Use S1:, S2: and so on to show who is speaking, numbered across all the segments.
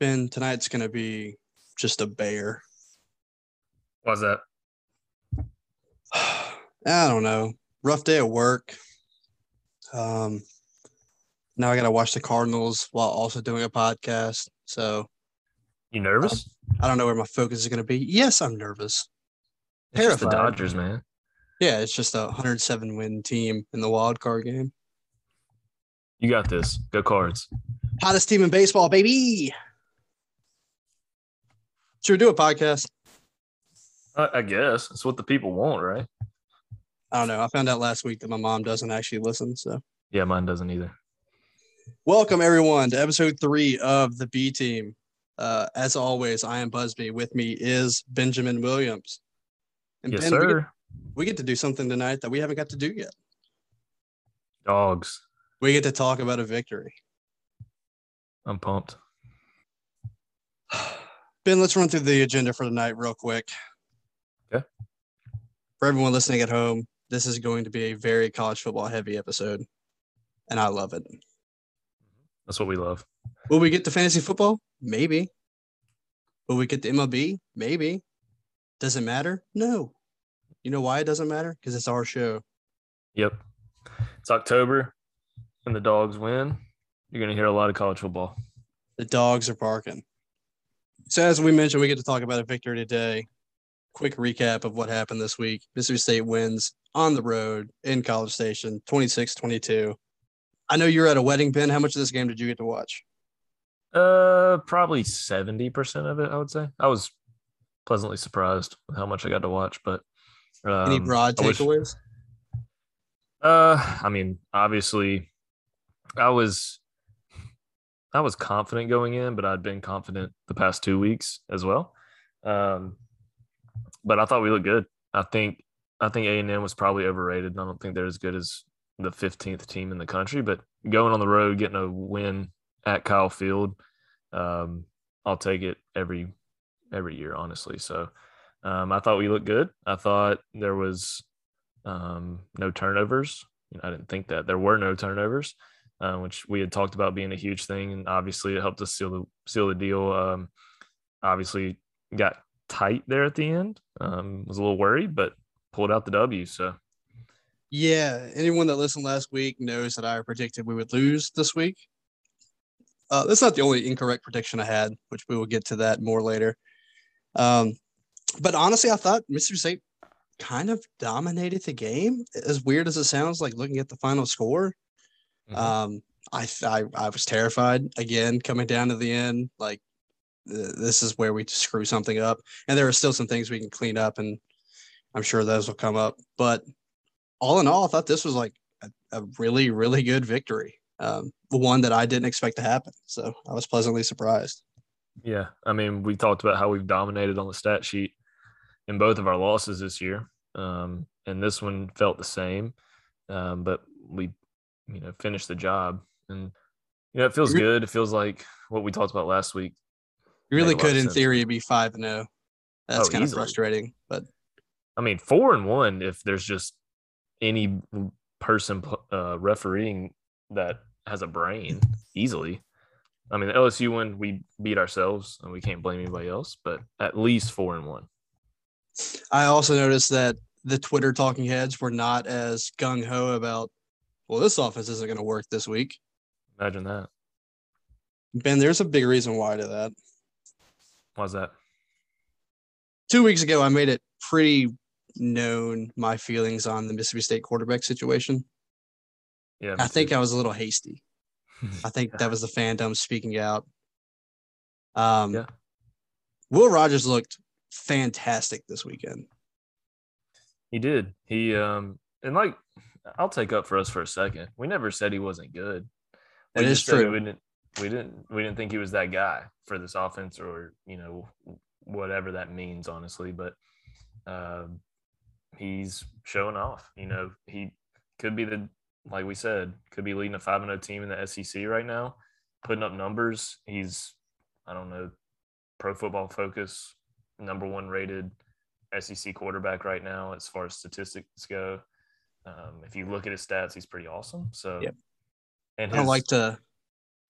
S1: Ben, tonight's gonna be just a bear.
S2: Why's that?
S1: I don't know. Rough day at work. Um, now I gotta watch the Cardinals while also doing a podcast. So
S2: You nervous?
S1: I don't know where my focus is gonna be. Yes, I'm nervous.
S2: It's the. Dodgers, man.
S1: Yeah, it's just a 107 win team in the wild card game.
S2: You got this. Go Cards.
S1: Hottest team in baseball, baby. Should we do a podcast?
S2: I, I guess it's what the people want, right?
S1: I don't know. I found out last week that my mom doesn't actually listen. So,
S2: Yeah, mine doesn't either.
S1: welcome everyone to episode three of the B Team. Uh, as always, I am Busby. With me is Benjamin Williams. And
S2: Yes,
S1: Ben, we get,
S2: sir.
S1: we get to do something tonight that we haven't got to do yet.
S2: Dogs.
S1: We get to talk about a victory.
S2: I'm pumped.
S1: Ben, let's run through the agenda for tonight real quick.
S2: Okay.
S1: For everyone listening at home, this is going to be a very college football heavy episode, and I love it.
S2: That's what we love.
S1: Will we get to fantasy football? Maybe. Will we get to MLB? Maybe. Does it matter? No. You know why it doesn't matter? Because it's our show.
S2: Yep. It's October and the dogs win. You're gonna hear a lot of college football.
S1: The dogs are barking. So, as we mentioned, we get to talk about a victory today. Quick recap of what happened this week Mississippi State wins on the road in College Station 26 22. I know you're at a wedding, Ben. How much of this game did you get to watch?
S2: Uh, probably seventy percent of it. I would say. I was pleasantly surprised with how much I got to watch, but um,
S1: Any broad takeaways?
S2: Uh, I mean, obviously, I was, I was confident going in, but I'd been confident the past two weeks as well. Um, but I thought we looked good. I think, I think A and M was probably overrated. I don't think they're as good as the 15th team in the country. But going on the road, getting a win at Kyle Field, um, I'll take it every every year, honestly. So, um, I thought we looked good. I thought there was um, no turnovers. You know, I didn't think that there were no turnovers, uh, which we had talked about being a huge thing, and obviously it helped us seal the seal the deal. Um, obviously, got tight there at the end. Um, was a little worried, but pulled out the W. So
S1: Yeah, anyone that listened last week knows that I predicted we would lose this week. Uh, that's not the only incorrect prediction I had, which we will get to that more later. Um, but honestly, I thought Mississippi State kind of dominated the game. As weird as it sounds, like looking at the final score,
S2: Mhm.
S1: um, I, I I was terrified again coming down to the end. Like th- this is where we screw something up, and there are still some things we can clean up, and I'm sure those will come up. But all in all, I thought this was like a, a really really good victory, um, the one that I didn't expect to happen. So I was pleasantly surprised.
S2: yeah, I mean, we talked about how we've dominated on the stat sheet in both of our losses this year, um, and this one felt the same, um, but we, you know, finish the job, and you know, it feels good. It feels like what we talked about last week.
S1: You really
S2: Make a lot
S1: could, in
S2: sense.
S1: theory, be five and zero. That's
S2: Oh,
S1: kind of frustrating, but
S2: I mean, four and one. If there's just any person uh, refereeing that has a brain, easily. I mean, the LSU one we beat ourselves, and we can't blame anybody else. But at least four and one.
S1: I also noticed that the Twitter talking heads were not as gung ho about, well, this offense isn't going to work this week.
S2: Imagine that.
S1: Ben, there's a big reason why to that.
S2: Why's that?
S1: Two weeks ago, I made it pretty known my feelings on the Mississippi State quarterback situation.
S2: Yeah,
S1: I think I was a little hasty. I think that was the fandom speaking out. Um,
S2: Yeah.
S1: Will Rogers looked fantastic this weekend.
S2: he did. He um and like I'll take up for us for a second. We never said he wasn't good.
S1: That
S2: we
S1: is true.
S2: We didn't. We didn't. We didn't think he was that guy for this offense, or you know, whatever that means, honestly. But um, he's showing off. You know, he could be the like we said, could be leading a five and zero team in the SEC right now, putting up numbers. He's I don't know, Pro Football Focus number one rated SEC quarterback right now as far as statistics go. Um, if you look at his stats, he's pretty awesome. So,
S1: Yep.
S2: and
S1: I don't like to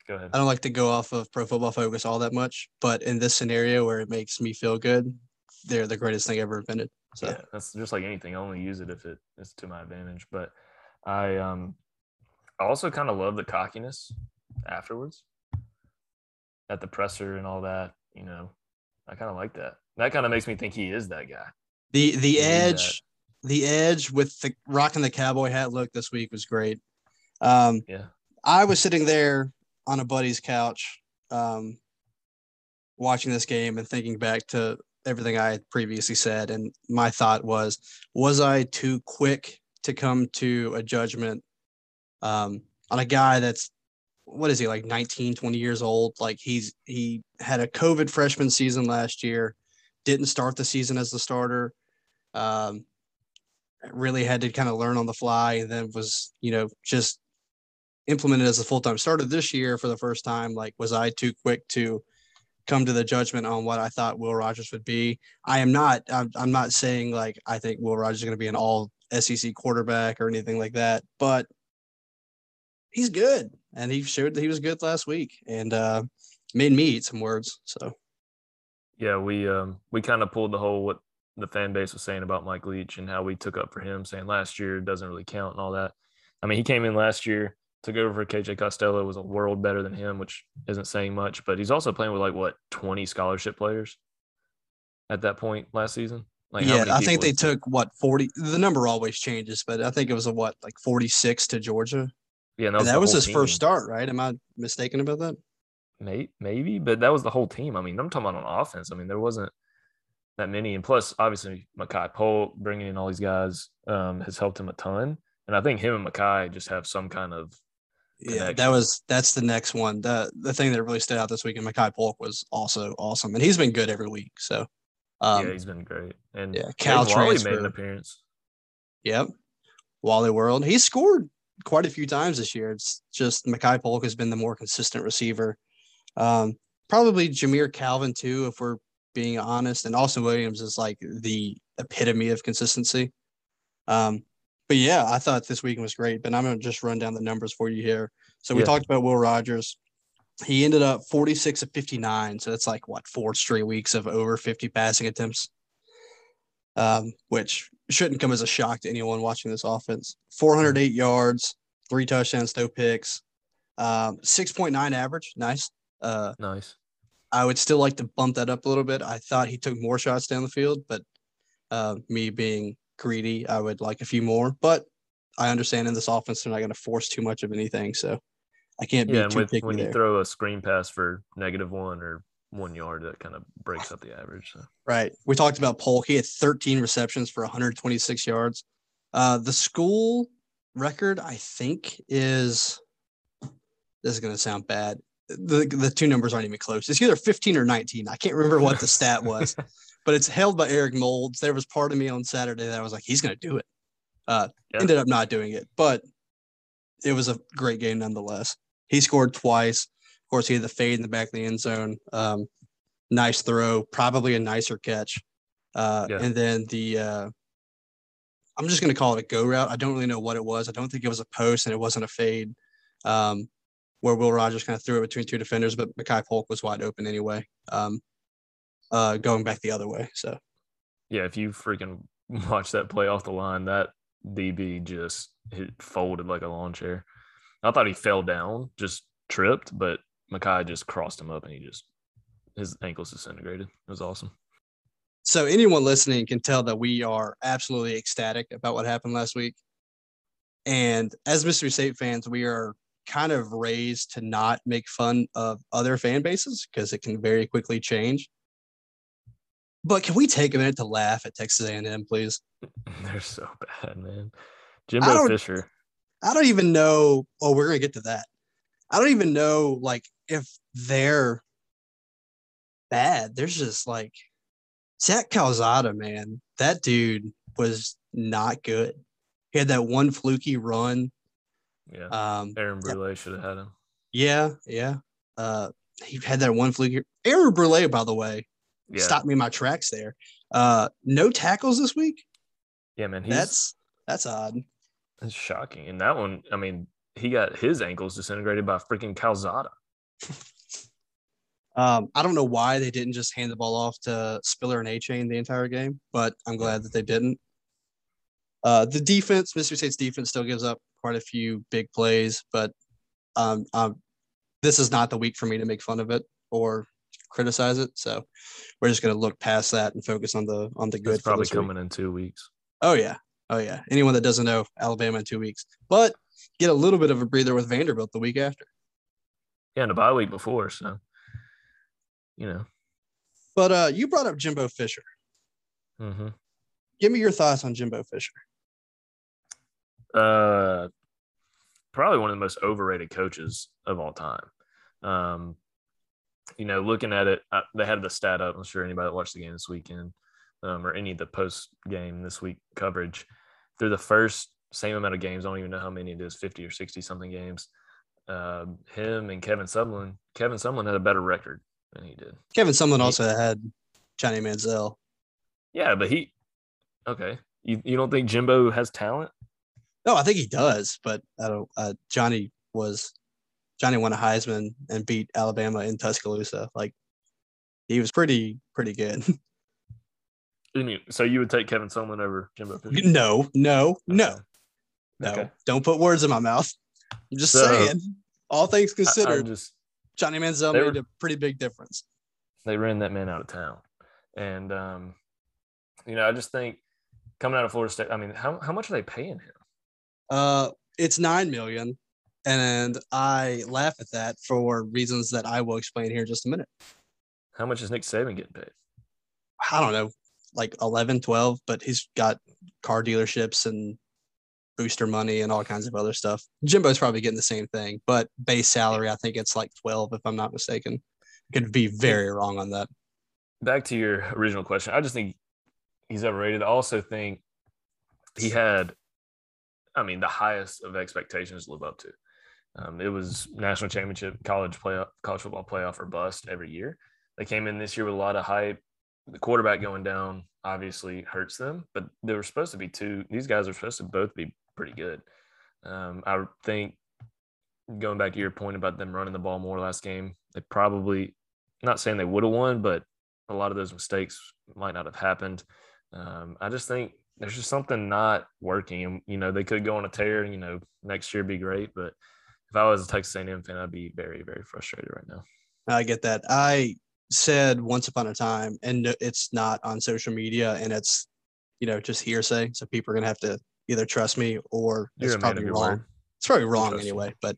S2: Go ahead.
S1: I don't like to go off of Pro Football Focus all that much, but in this scenario where it makes me feel good, they're the greatest thing ever invented. So
S2: Yeah, that's just like anything. I only use it if it is to my advantage. But I um I also kind of love the cockiness afterwards at the presser and all that. You know, I kind of like that. That kind of makes me think he is that guy.
S1: the the edge, the edge with the rocking the cowboy hat look this week was great. Um,
S2: Yeah.
S1: I was sitting there on a buddy's couch, um, watching this game and thinking back to everything I had previously said. And my thought was, was I too quick to come to a judgment um, on a guy that's, what is he, like 19, 20 years old? Like he's, he had a COVID freshman season last year, didn't start the season as the starter. Um, really had to kind of learn on the fly and then was, you know, just implemented as a full time starter this year for the first time. Like, was I too quick to come to the judgment on what I thought Will Rogers would be? I am not. I'm, I'm not saying like I think Will Rogers is going to be an all SEC quarterback or anything like that, but he's good, and he showed that he was good last week, and uh, made me eat some words. So
S2: Yeah, we um we kind of pulled the whole what the fan base was saying about Mike Leach and how we took up for him, saying last year doesn't really count and all that. I mean, he came in last year, took over for KJ Costello, was a world better than him, which isn't saying much, but he's also playing with like what twenty scholarship players at that point last season. Like
S1: yeah, I think they took what forty. The number always changes, but I think it was a what like forty six to Georgia,
S2: yeah, and
S1: and that was his first start, right? Am I mistaken about that?
S2: May, maybe, but that was the whole team. I mean, I'm talking about on offense. I mean, there wasn't that many, and plus, obviously, Makai Polk bringing in all these guys um, has helped him a ton. And I think him and Makai just have some kind of
S1: Yeah, that was that's the next one. The the thing that really stood out this week in Makai Polk was also awesome, and he's been good every week. So, um,
S2: yeah, he's been great. And
S1: yeah, Cal
S2: Wally made an appearance.
S1: Yep. Wally World. He's scored quite a few times this year. It's just Makai Polk has been the more consistent receiver. Um, probably Jamire Calvin too, if we're being honest. And Austin Williams is like the epitome of consistency. Um, but yeah, I thought this weekend was great. But I'm gonna just run down the numbers for you here. So we
S2: Yeah.
S1: talked about Will Rogers. He ended up 46 of 59. So that's like what four straight weeks of over 50 passing attempts um, which shouldn't come as a shock to anyone watching this offense. 408 yards, three touchdowns, no picks, um, 6.9 average. Nice. Uh,
S2: Nice.
S1: I would still like to bump that up a little bit. I thought he took more shots down the field, but uh, me being greedy, I would like a few more. But I understand in this offense, they're not going to force too much of anything. So I can't be
S2: Yeah,
S1: too
S2: with,
S1: picky
S2: when you
S1: there.
S2: throw a screen pass for negative one or one yard, that kind of breaks up the average. So.
S1: Right. We talked about Polk. He had 13 receptions for 126 yards. Uh, the school record, I think, is this is going to sound bad. The, the two numbers aren't even close. It's either 15 or 19. I can't remember what the stat was, but it's held by Eric Moulds. There was part of me on Saturday that I was like, he's going to do it. Uh. Ended up not doing it, but it was a great game nonetheless. He scored twice. Of course, he had the fade in the back of the end zone. Um, nice throw, probably a nicer catch. Uh,
S2: Yeah.
S1: And then the, uh, I'm just going to call it a go route. I don't really know what it was. I don't think it was a post and it wasn't a fade um, where Will Rogers kind of threw it between two defenders, but Makai Polk was wide open anyway, um, uh, going back the other way. So,
S2: Yeah, if you freaking watch that play off the line, that DB just hit, folded like a lawn chair. I thought he fell down, just tripped, but Makai just crossed him up and he just his ankles disintegrated. It was awesome.
S1: so anyone listening can tell that we are absolutely ecstatic about what happened last week. And as Mississippi State fans, we are kind of raised to not make fun of other fan bases because it can very quickly change. But can we take a minute to laugh at Texas A&M, please?
S2: They're so bad, man.
S1: I
S2: Jimbo
S1: don't-
S2: Fisher.
S1: I don't even know. Oh, we're gonna get to that. I don't even know like if they're bad. There's just like Zach Calzada, man. That dude was not good. He had that one fluky run.
S2: Yeah.
S1: Um,
S2: Aaron Brule should have had him.
S1: yeah, yeah. Uh, he had that one fluky. Aaron Brule, by the way,
S2: Yeah.
S1: stopped me in my tracks there. Uh, no tackles this week.
S2: Yeah, man. He's
S1: That's that's odd.
S2: It's shocking. And that one, I mean, he got his ankles disintegrated by freaking Calzada.
S1: Um, I don't know why they didn't just hand the ball off to Spiller and Achane the entire game, but I'm glad that they didn't. Uh, the defense, Mississippi State's defense still gives up quite a few big plays, but um, um, this is not the week for me to make fun of it or criticize it. So we're just going to look past that and focus on the on the good.
S2: It's probably coming week. in two weeks.
S1: Oh yeah, oh yeah. Anyone that doesn't know Alabama in two weeks, but get a little bit of a breather with Vanderbilt the week after.
S2: Yeah, and a bye week before, so you know.
S1: But uh, you brought up Jimbo Fisher.
S2: Mm-hmm.
S1: Give me your thoughts on Jimbo Fisher.
S2: Uh, probably one of the most overrated coaches of all time. Um, you know, looking at it, I, they had the stat up. I'm sure anybody that watched the game this weekend um, or any of the post game this week coverage through the first same amount of games. I don't even know how many it is 50 or 60 something games. Uh, him and Kevin Sumlin, Kevin Sumlin had a better record than he did.
S1: Kevin Sumlin also had Johnny Manziel.
S2: Yeah, but he, okay. You, you don't think Jimbo has talent?
S1: No, I think he does, but I don't. Uh, Johnny was Johnny won a Heisman and beat Alabama in Tuscaloosa. Like he was pretty pretty good.
S2: You mean so you would take Kevin Sumlin over Jimbo Fisher?
S1: No, no, no, no. Okay. Don't put words in my mouth. I'm just so, saying. All things considered, just, Johnny Manziel made were, a pretty big difference.
S2: They ran that man out of town, and um, you know, I just think coming out of Florida State. I mean, how how much are they paying him?
S1: Uh, it's nine million, and I laugh at that for reasons that I will explain here in just a minute.
S2: How much is Nick Saban getting paid?
S1: I don't know, like 11, 12, but he's got car dealerships and booster money and all kinds of other stuff. Jimbo's probably getting the same thing, but base salary, I think it's like 12, if I'm not mistaken. Could be very wrong on that.
S2: Back to your original question. I just think he's overrated. I also think he had I mean, the highest of expectations live up to. Um, it was national championship, college playoff, college football playoff or bust every year. They came in this year with a lot of hype. The quarterback going down obviously hurts them, but they were supposed to be two. These guys are supposed to both be pretty good. Um, I think going back to your point about them running the ball more last game, they probably not saying they would have won, but a lot of those mistakes might not have happened. Um, I just think there's just something not working. And, you know, they could go on a tear, and, you know, next year be great. But if I was a Texas A&M fan, I'd be very, very frustrated right now.
S1: I get that. I said once upon a time, and it's not on social media and it's, you know, just hearsay. So people are going to have to either trust me or You're it's probably wrong. Word. It's probably wrong anyway. You. But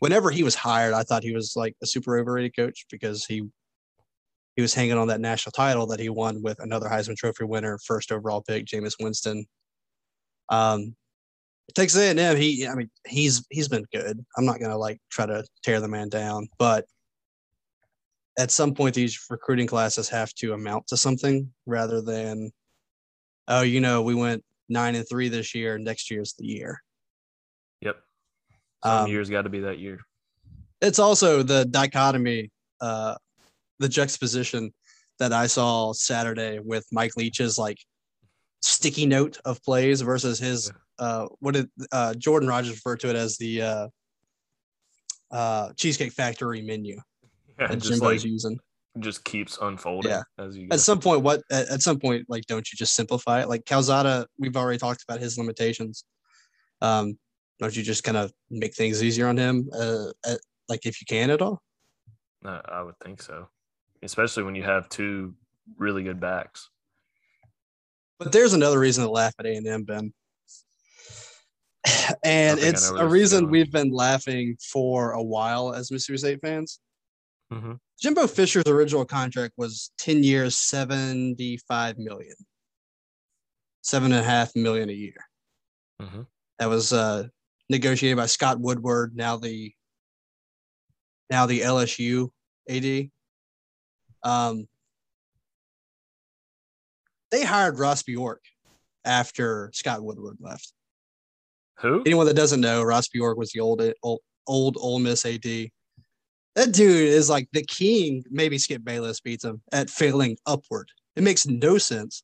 S1: whenever he was hired, I thought he was like a super overrated coach because he he was hanging on that national title that he won with another Heisman Trophy winner, first overall pick, Jameis Winston. Um, Texas A&M, he, I mean, he's he's been good. I'm not gonna like try to tear the man down, but at some point, these recruiting classes have to amount to something rather than, oh, you know, we went nine and three this year. Next year's the year.
S2: Yep. Some um, years got to be that year.
S1: It's also the dichotomy uh, the juxtaposition that I saw Saturday with Mike Leach's like sticky note of plays versus his uh what did uh Jordan Rodgers refer to it as the uh uh Cheesecake Factory menu
S2: yeah, that Jimbo's like, using. Just keeps unfolding
S1: yeah. as you go. At some point, what at, at some point, like don't you just simplify it? Like Calzada, we've already talked about his limitations. Um, don't you just kind of make things easier on him? Uh, at, like if you can at all?
S2: Uh, I would think so especially when you have two really good backs.
S1: But there's another reason to laugh at A and M, Ben, and it's a reason we've been laughing for a while as Mississippi State fans.
S2: Mm-hmm.
S1: Jimbo Fisher's original contract was 10 years, 75 million, seven and a half million a year.
S2: Mm-hmm.
S1: That was uh, negotiated by Scott Woodward, now the now the LSU AD. Um, they hired Ross Bjork after Scott Woodward left.
S2: Who?
S1: Anyone that doesn't know, Ross Bjork was the old old old Ole Miss AD. That dude is like the king. Maybe Skip Bayless beats him at failing upward. It makes no sense.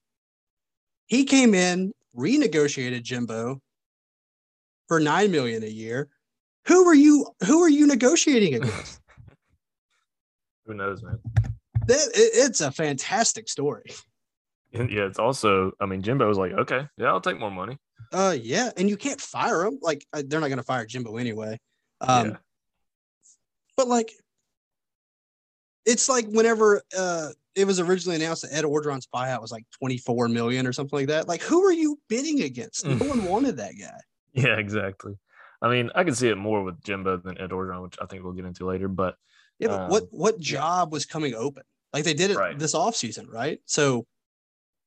S1: He came in, renegotiated Jimbo for nine million a year. Who were you? Who are you negotiating against?
S2: Who knows, man?
S1: That it, it's a fantastic story.
S2: Yeah, it's also. I mean, Jimbo was like, okay, yeah, I'll take more money.
S1: Uh, yeah, and you can't fire him. Like uh, they're not going to fire Jimbo anyway. Um,
S2: Yeah.
S1: but like, it's like whenever uh it was originally announced that Ed Orgeron's buyout was like twenty four million or something like that. Like, who are you bidding against? No
S2: Mm.
S1: one wanted that guy.
S2: Yeah, exactly. I mean, I can see it more with Jimbo than Ed Orgeron, which I think we'll get into later. But
S1: Yeah, but what
S2: Um,
S1: what
S2: yeah.
S1: job was coming open? Like they did it
S2: Right.
S1: this offseason, right? So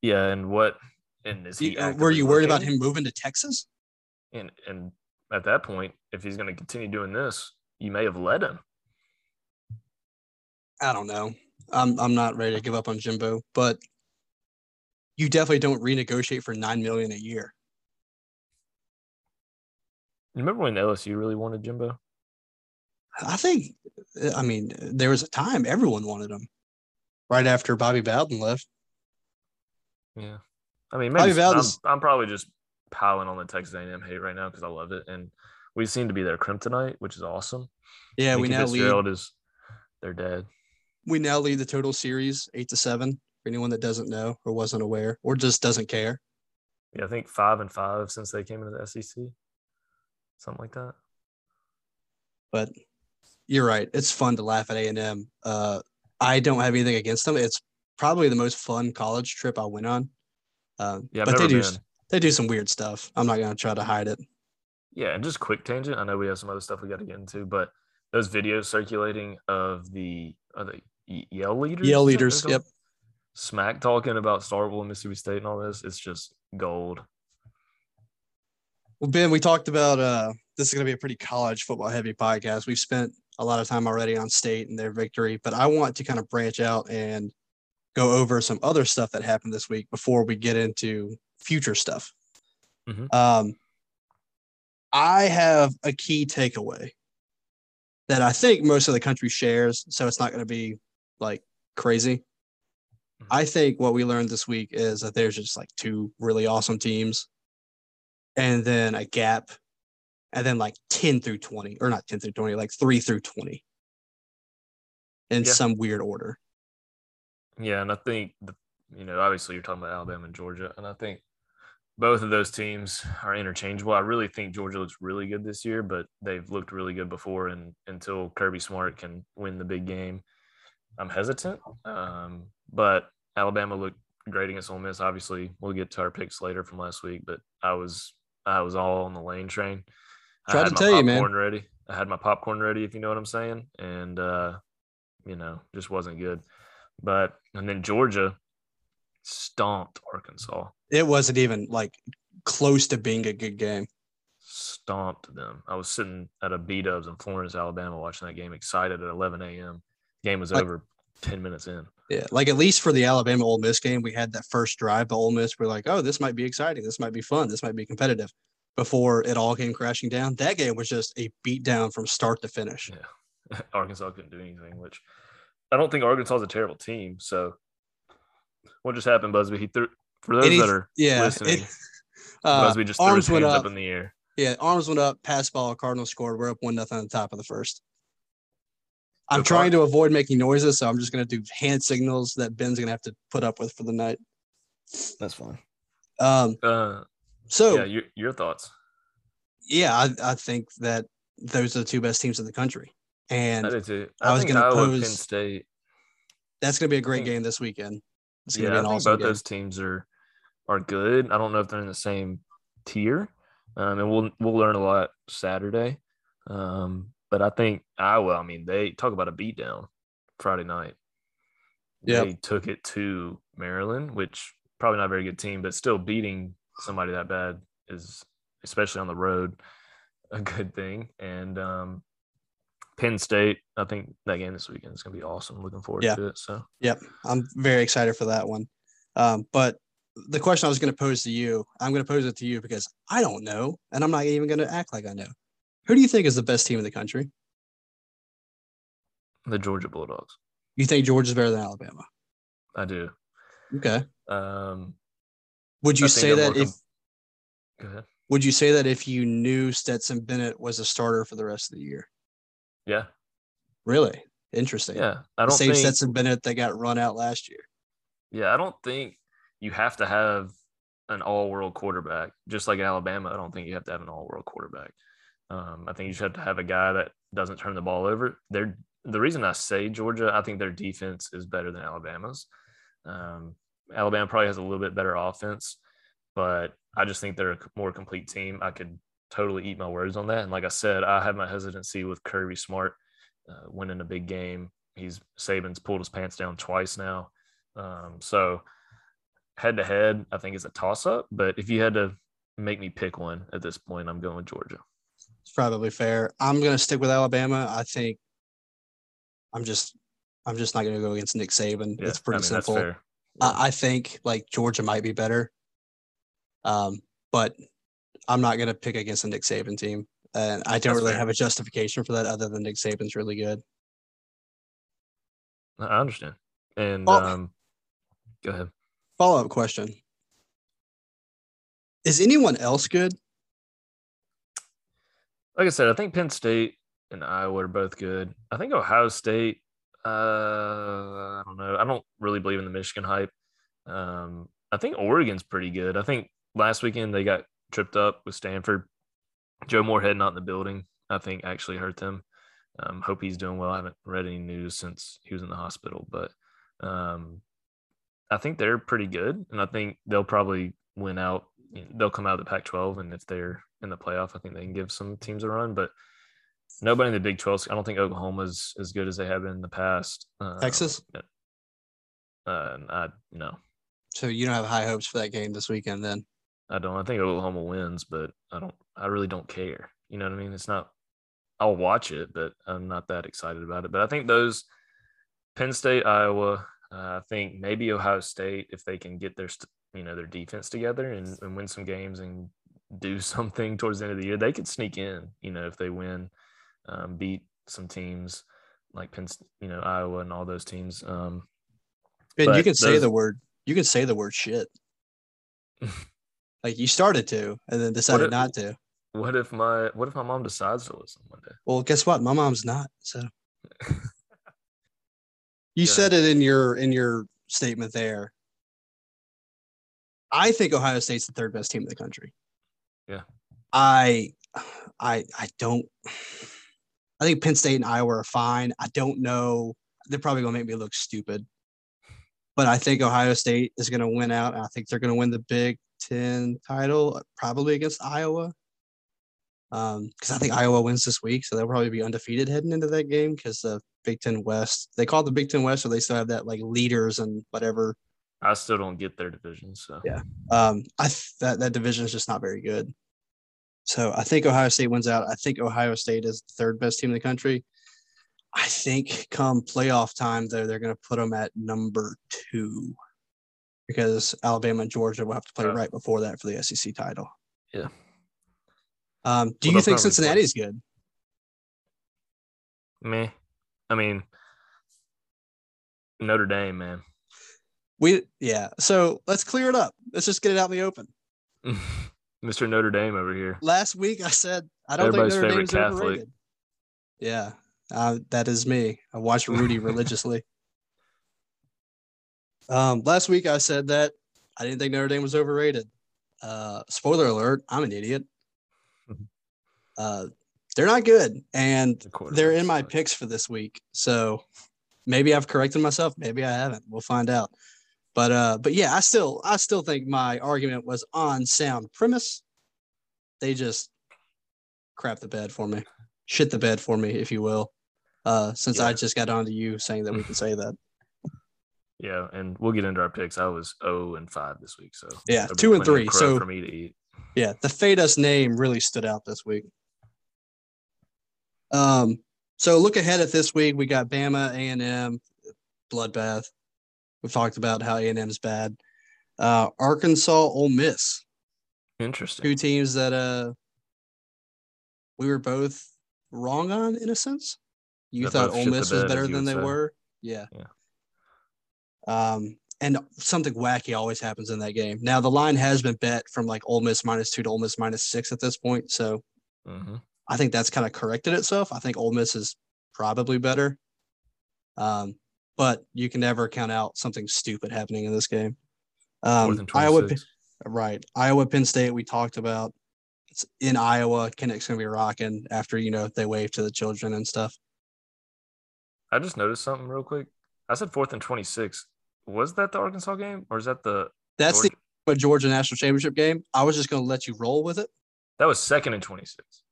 S2: yeah, and what and is he
S1: you- uh, were you worried about him moving to Texas?
S2: And and at that point, if he's going to continue doing this, you may have led him.
S1: I don't know. I'm I'm not ready to give up on Jimbo, but you definitely don't renegotiate for nine million a year.
S2: You remember when LSU really wanted Jimbo?
S1: I think, I mean, there was a time everyone wanted him. Right after Bobby Bowden left,
S2: Yeah, I mean,
S1: Bobby
S2: maybe I'm, I'm probably just piling on the Texas A&M hate right now because I love it, and we seem to be their kryptonite, which is awesome.
S1: yeah, we now lead.
S2: Fitzgerald is their dad.
S1: We now lead the total series eight to seven. For anyone that doesn't know or wasn't aware or just doesn't care,
S2: Yeah, I think five and five since they came into the SEC, something like that.
S1: but you're right. It's fun to laugh at A and M. Uh, I don't have anything against them. It's probably the most fun college trip I went on. Um,
S2: Yeah, I've
S1: but they do
S2: been.
S1: they do some weird stuff. I'm not gonna try to hide it.
S2: Yeah, and just quick tangent. I know we have some other stuff we got to get into, but those videos circulating of the are they Ye- Yell leaders?
S1: Yell
S2: Is that what
S1: leaders, yep.
S2: Smack talking about Starkville and Mississippi State and all this. It's just gold.
S1: Well, Ben, we talked about uh, this is going to be a pretty college football heavy podcast. We've spent a lot of time already on state and their victory, but I want to kind of branch out and go over some other stuff that happened this week before we get into future stuff.
S2: Mhm.
S1: Um, I have a key takeaway that I think most of the country shares, so it's not going to be like crazy.
S2: Mhm.
S1: I think what we learned this week is that there's just like two really awesome teams and then a gap and then like 10 through 20 or not 10 through 20 like 3 through 20 in
S2: Yeah.
S1: some weird order
S2: Yeah, and I think the, you know obviously you're talking about Alabama and Georgia, and I think both of those teams are interchangeable. I really think Georgia looks really good this year, but they've looked really good before, and until Kirby Smart can win the big game, I'm hesitant. Um, but Alabama looked great against Ole Miss. Obviously, we'll get to our picks later from last week, but I was I was all on the lane train. I
S1: Tried
S2: had
S1: to
S2: my
S1: tell you, man.
S2: popcorn ready. I had my popcorn ready, if you know what I'm saying, and uh, you know, just wasn't good. But and then Georgia stomped Arkansas,
S1: it wasn't even like close to being a good game
S2: stomped them. I was sitting at a B Dubs in Florence, Alabama, watching that game, excited at 11 a.m. Game was
S1: Like-
S2: over 10 minutes in.
S1: yeah like at least for the alabama Ole miss game we had that first drive but Ole miss we're like oh this might be exciting this might be fun this might be competitive before it all came crashing down that game was just a beat down from start to finish
S2: Yeah. Arkansas couldn't do anything, which I don't think Arkansas is a terrible team. So what just happened, Busby? He threw for those
S1: Any-
S2: that are
S1: yeah
S2: listening.
S1: it, uh,
S2: Busby just threw his
S1: arms went
S2: hands
S1: up
S2: up in the air.
S1: Yeah, arms went up, pass ball, Cardinals scored. We're up one nothing on the top of the first. I'm trying to avoid making noises, so I'm just gonna do hand signals that Ben's gonna have to put up with for the night.
S2: That's fine.
S1: Um,
S2: Uh,
S1: so
S2: yeah,
S1: yeah,
S2: your, your thoughts.
S1: Yeah, I, I think that those are the two best teams in the country, and
S2: I.
S1: I
S2: I,
S1: was gonna pose-
S2: Penn State.
S1: that's gonna be a great game this weekend. It's
S2: Yeah,
S1: be
S2: I
S1: an
S2: think
S1: awesome
S2: both
S1: game.
S2: those teams are are good. I don't know if they're in the same tier, um, and we'll we'll learn a lot Saturday. Um, but I think Iowa. I mean, they talk about a beatdown Friday night.
S1: Yep.
S2: They took it to Maryland, which probably not a very good team, but still beating somebody that bad is, especially on the road, a good thing. And um, Penn State, I think that game this weekend is going to be awesome. Looking forward
S1: Yeah.
S2: to it. So
S1: Yep, I'm very excited for that one. Um, but the question I was going to pose to you, I'm going to pose it to you because I don't know, and I'm not even going to act like I know. Who do you think is the best team in the country?
S2: the Georgia Bulldogs,
S1: You think Georgia's better than Alabama?
S2: I do.
S1: Okay.
S2: Um,
S1: Would you say that if
S2: go ahead.
S1: would you say that if you knew Stetson Bennett was a starter for the rest of the year?
S2: Yeah,
S1: Really? Interesting.
S2: Yeah, I don't
S1: same
S2: think.
S1: Stetson Bennett that got run out last year.
S2: Yeah, I don't think you have to have an all-world quarterback. Just like Alabama, I don't think you have to have an all-world quarterback. Um, I think you just have to have a guy that doesn't turn the ball over. They're the reason I say Georgia, I think their defense is better than Alabama's. Um, Alabama probably has a little bit better offense, but I just think they're a more complete team. I could totally eat my words on that. And like I said, I have my hesitancy with Kirby Smart uh, winning a big game. He's Saban's pulled his pants down twice now. Um, so head to head, I think is a toss up. But if you had to make me pick one at this point, I'm going with Georgia.
S1: It's probably fair. I'm gonna stick with Alabama. I think I'm just I'm just not gonna go against Nick Saban.
S2: Yeah,
S1: it's pretty
S2: I mean,
S1: simple. I, I think like Georgia might be better. Um, but I'm not gonna pick against a Nick Saban team. And I don't
S2: That's
S1: really
S2: fair.
S1: have a justification for that other than Nick Saban's really good.
S2: I I understand. And
S1: Oh.
S2: um, go ahead.
S1: Follow up question. Is anyone else good?
S2: Like I said, I think Penn State and Iowa are both good. I think Ohio State. Uh, I don't know. I don't really believe in the Michigan hype. Um, I think Oregon's pretty good. I think last weekend they got tripped up with Stanford. Joe Moorhead not in the building. I think actually hurt them. Um, hope he's doing well. I haven't read any news since he was in the hospital, but um, I think they're pretty good, and I think they'll probably win out. They'll come out of the Pac-12, and if they're in the playoff, I think they can give some teams a run. But nobody in the Big 12. I don't think Oklahoma's as good as they have been in the past. Um,
S1: Texas?
S2: Uh, I no,
S1: So you don't have high hopes for that game this weekend then.
S2: I don't. I think Oklahoma wins, but I don't. I really don't care. You know what I mean? It's not. I'll watch it, but I'm not that excited about it. But I think those Penn State, Iowa. Uh, I think maybe Ohio State if they can get their you know their defense together and, and win some games and do something towards the end of the year, they could sneak in. You know if they win, um, beat some teams like Penn, you know Iowa and all those teams. Um,
S1: Ben, you can say the word you can say the word shit. like you started to and then decided
S2: if-
S1: not to.
S2: what if my what if my mom decides to listen one day?
S1: Well, guess what? My mom's not. So you
S2: Go
S1: said it in your in your statement there. I think Ohio State's the third best team in the country.
S2: Yeah.
S1: I I I don't I think Penn State and Iowa are fine. I don't know. They're probably gonna make me look stupid. But I think Ohio State is gonna win out. And I think they're gonna win the Big Ten title, probably against Iowa. Um, because I think Iowa wins this week, so they'll probably be undefeated heading into that game because the Big Ten West, they call it the Big Ten West, so they still have that like leaders and whatever.
S2: I still don't get their division, so
S1: Yeah. Um, I th- that that division is just not very good. So I think Ohio State wins out. I think Ohio State is the third best team in the country. I think come playoff time, though, they're going to put them at number two because Alabama and Georgia will have to play
S2: Oh.
S1: right before that for the SEC title.
S2: Yeah.
S1: Um, do
S2: Well,
S1: you think
S2: probably
S1: Cincinnati's good?
S2: Me, I mean, Notre Dame, man.
S1: We yeah. So let's clear it up. Let's just get it out in the open.
S2: Mr. Notre Dame over here.
S1: Last week I said I don't
S2: Everybody's
S1: think Notre Dame's
S2: Catholic.
S1: overrated. Yeah, uh, that is me. I watch Rudy religiously. Um, last week I said that I didn't think Notre Dame was overrated. Uh, spoiler alert: I'm an idiot. Uh, they're not good, and
S2: The
S1: they're in my picks for this week. So maybe I've corrected myself. Maybe I haven't. We'll find out. But uh, but yeah, I still I still think my argument was on sound premise. They just crap the bed for me, shit the bed for me, if you will. Uh, since I just got on to you saying that we can say that.
S2: Yeah, and we'll get into our picks. I was 0 and 5 this week, so
S1: Yeah, two and three, so-
S2: for me to eat.
S1: Yeah, the Fade Us name really stood out this week. Um, so look ahead at this week. We got Bama, A and M, bloodbath. We've talked about how A and M's bad. Uh, Arkansas, Ole Miss,
S2: Interesting.
S1: two teams that uh we were both wrong on in a sense. You thought Ole Miss was better than they
S2: say.
S1: were. Yeah.
S2: Yeah.
S1: Um, and something wacky always happens in that game. Now the line has been bet from like Ole Miss minus two to Ole Miss minus six at this point, so
S2: hmm
S1: I think that's kind of corrected itself. I think Ole Miss is probably better. Um, but you can never count out something stupid happening in this game. Um, Iowa,
S2: 26.
S1: right? Iowa, Penn State. We talked about it's in Iowa. Kinnick's gonna be rocking after you know they wave to the children and stuff.
S2: I just noticed something real quick. I said fourth and 26. Was that the Arkansas game or is that the
S1: That's
S2: Georgia?
S1: the Georgia national championship game. I was just gonna let you roll with it.
S2: that was second and 26?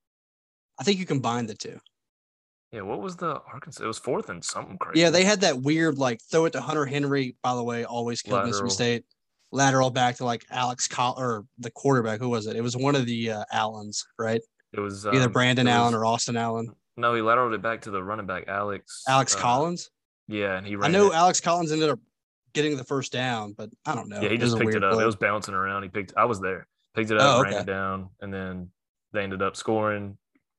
S1: I think you combined the two.
S2: Yeah, what was the Arkansas? It was fourth and something crazy.
S1: Yeah, they had that weird like throw it to Hunter Henry. By the way, always killed Mississippi State. Lateral back to like Alex Coll or the quarterback. Who was it? It was one of the uh, Allens, right?
S2: it was
S1: Either
S2: um,
S1: Brandon
S2: it
S1: Allen or Austin Allen.
S2: no, he lateraled it back to the running back Alex.
S1: Alex
S2: uh,
S1: Collins.
S2: Yeah, and he
S1: I know
S2: it.
S1: Alex Collins ended up getting the first down, but I don't know.
S2: Yeah, he
S1: It
S2: just picked it up.
S1: play.
S2: It was bouncing around. He picked. I was there. Picked it
S1: Oh,
S2: up, ran it down, and then they ended up scoring,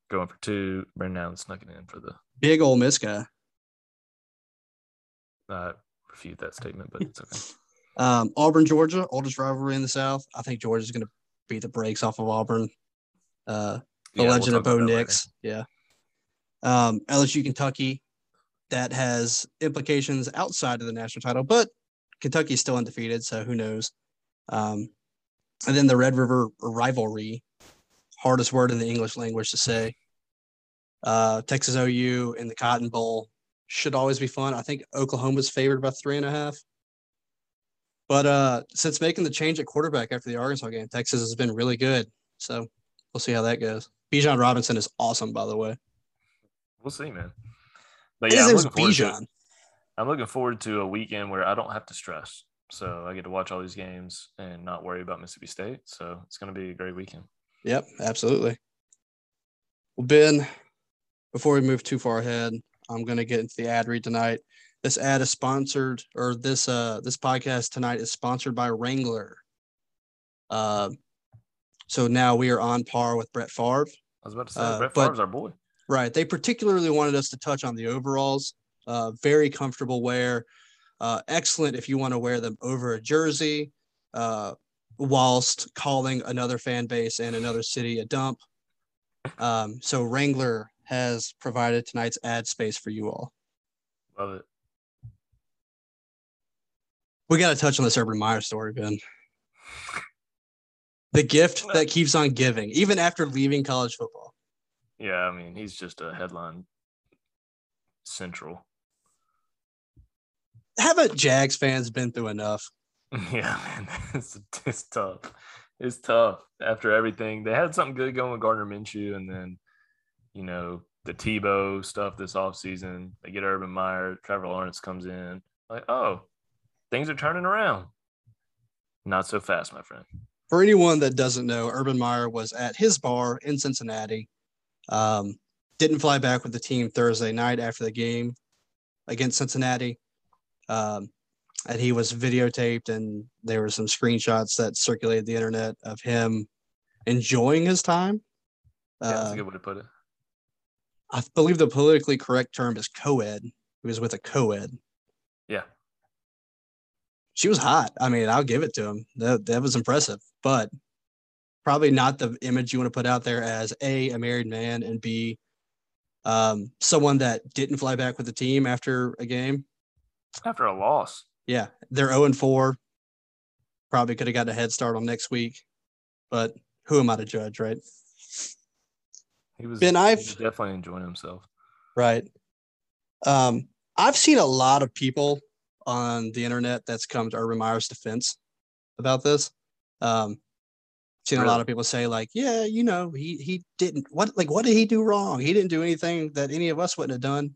S2: going for two. Brandon Allen snuck it in for the.
S1: big old Miss guy.
S2: Uh, refute that statement, but it's okay.
S1: Um, Auburn, Georgia, oldest rivalry in the South. I think Georgia's going to beat the brakes off of Auburn. Uh, the
S2: Yeah, we'll
S1: legend of Bo
S2: about that later.
S1: Nix. Yeah. Um, LSU, Kentucky, that has implications outside of the national title, but Kentucky's still undefeated, so who knows? Um, and then the Red River rivalry, hardest word in the English language to say. Uh, Texas OU in the Cotton Bowl should always be fun. I think Oklahoma's favored by three and a half. But uh, since making the change at quarterback after the Arkansas game, Texas has been really good. So we'll see how that goes. Bijan Robinson is awesome, by the way.
S2: We'll see, man. But yeah, I'm looking, forward to, I'm looking forward to a weekend where I don't have to stress. So I get to watch all these games and not worry about Mississippi State. So it's going to be a great weekend.
S1: Yep, absolutely. Well, Ben, before we move too far ahead, I'm going to get into the ad read tonight. This ad is sponsored, or this uh this podcast tonight is sponsored by Wrangler. Uh, so now we are on par with Brett Favre.
S2: I was about to say,
S1: Uh,
S2: Brett
S1: but-
S2: Favre's our boy.
S1: Right. They particularly wanted us to touch on the overalls. Uh, very comfortable wear. Uh, excellent if you want to wear them over a jersey, uh, whilst calling another fan base and another city a dump. Um, so Wrangler has provided tonight's ad space for you all.
S2: Love it.
S1: We got to touch on this Urban Meyer story, Ben. The gift that keeps on giving, even after leaving college football.
S2: Yeah, I mean, he's just a headline central.
S1: Haven't Jags fans been through enough?
S2: Yeah, man, it's, it's tough. It's tough after everything. They had something good going with Gardner Minshew, and then, you know, the Tebow stuff this offseason. They get Urban Meyer, Trevor Lawrence comes in. Like, oh, things are turning around. Not so fast, my friend.
S1: for anyone that doesn't know, Urban Meyer was at his bar in Cincinnati. Um, didn't fly back with the team Thursday night after the game against Cincinnati. Um, and he was videotaped, and there were some screenshots that circulated the internet of him enjoying his time.
S2: Yeah, that's
S1: Uh,
S2: a good way to put it.
S1: I believe the politically correct term is co-ed. He was with a co-ed.
S2: Yeah.
S1: She was hot. I mean, I'll give it to him. That that was impressive, but probably not the image you want to put out there as a a married man and b um, someone that didn't fly back with the team after a game.
S2: After a loss.
S1: Yeah, they're zero and four. Probably could have got a head start on next week, but who am I to judge, right?
S2: He was,
S1: Ben, I've-
S2: was definitely enjoying himself.
S1: Right. Um, I've seen a lot of people on the internet that's come to Urban Meyer's defense about this. Um, seen a lot of people say like, yeah, you know, he he didn't what like what did he do wrong? He didn't do anything that any of us wouldn't have done.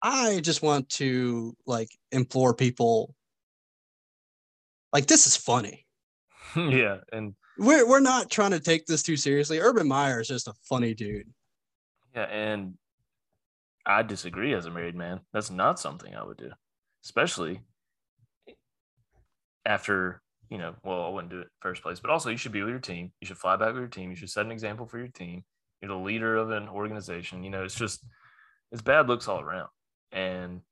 S1: I just want to like implore people like this is funny. Hmm.
S2: yeah. And
S1: We're we're not trying to take this too seriously. Urban Meyer is just a funny dude.
S2: Yeah, and I disagree as a married man. That's not something I would do, especially after, you know, well, I wouldn't do it first place, but also you should be with your team. You should fly back with your team. You should set an example for your team. You're the leader of an organization. You know, it's just, it's bad looks all around. And,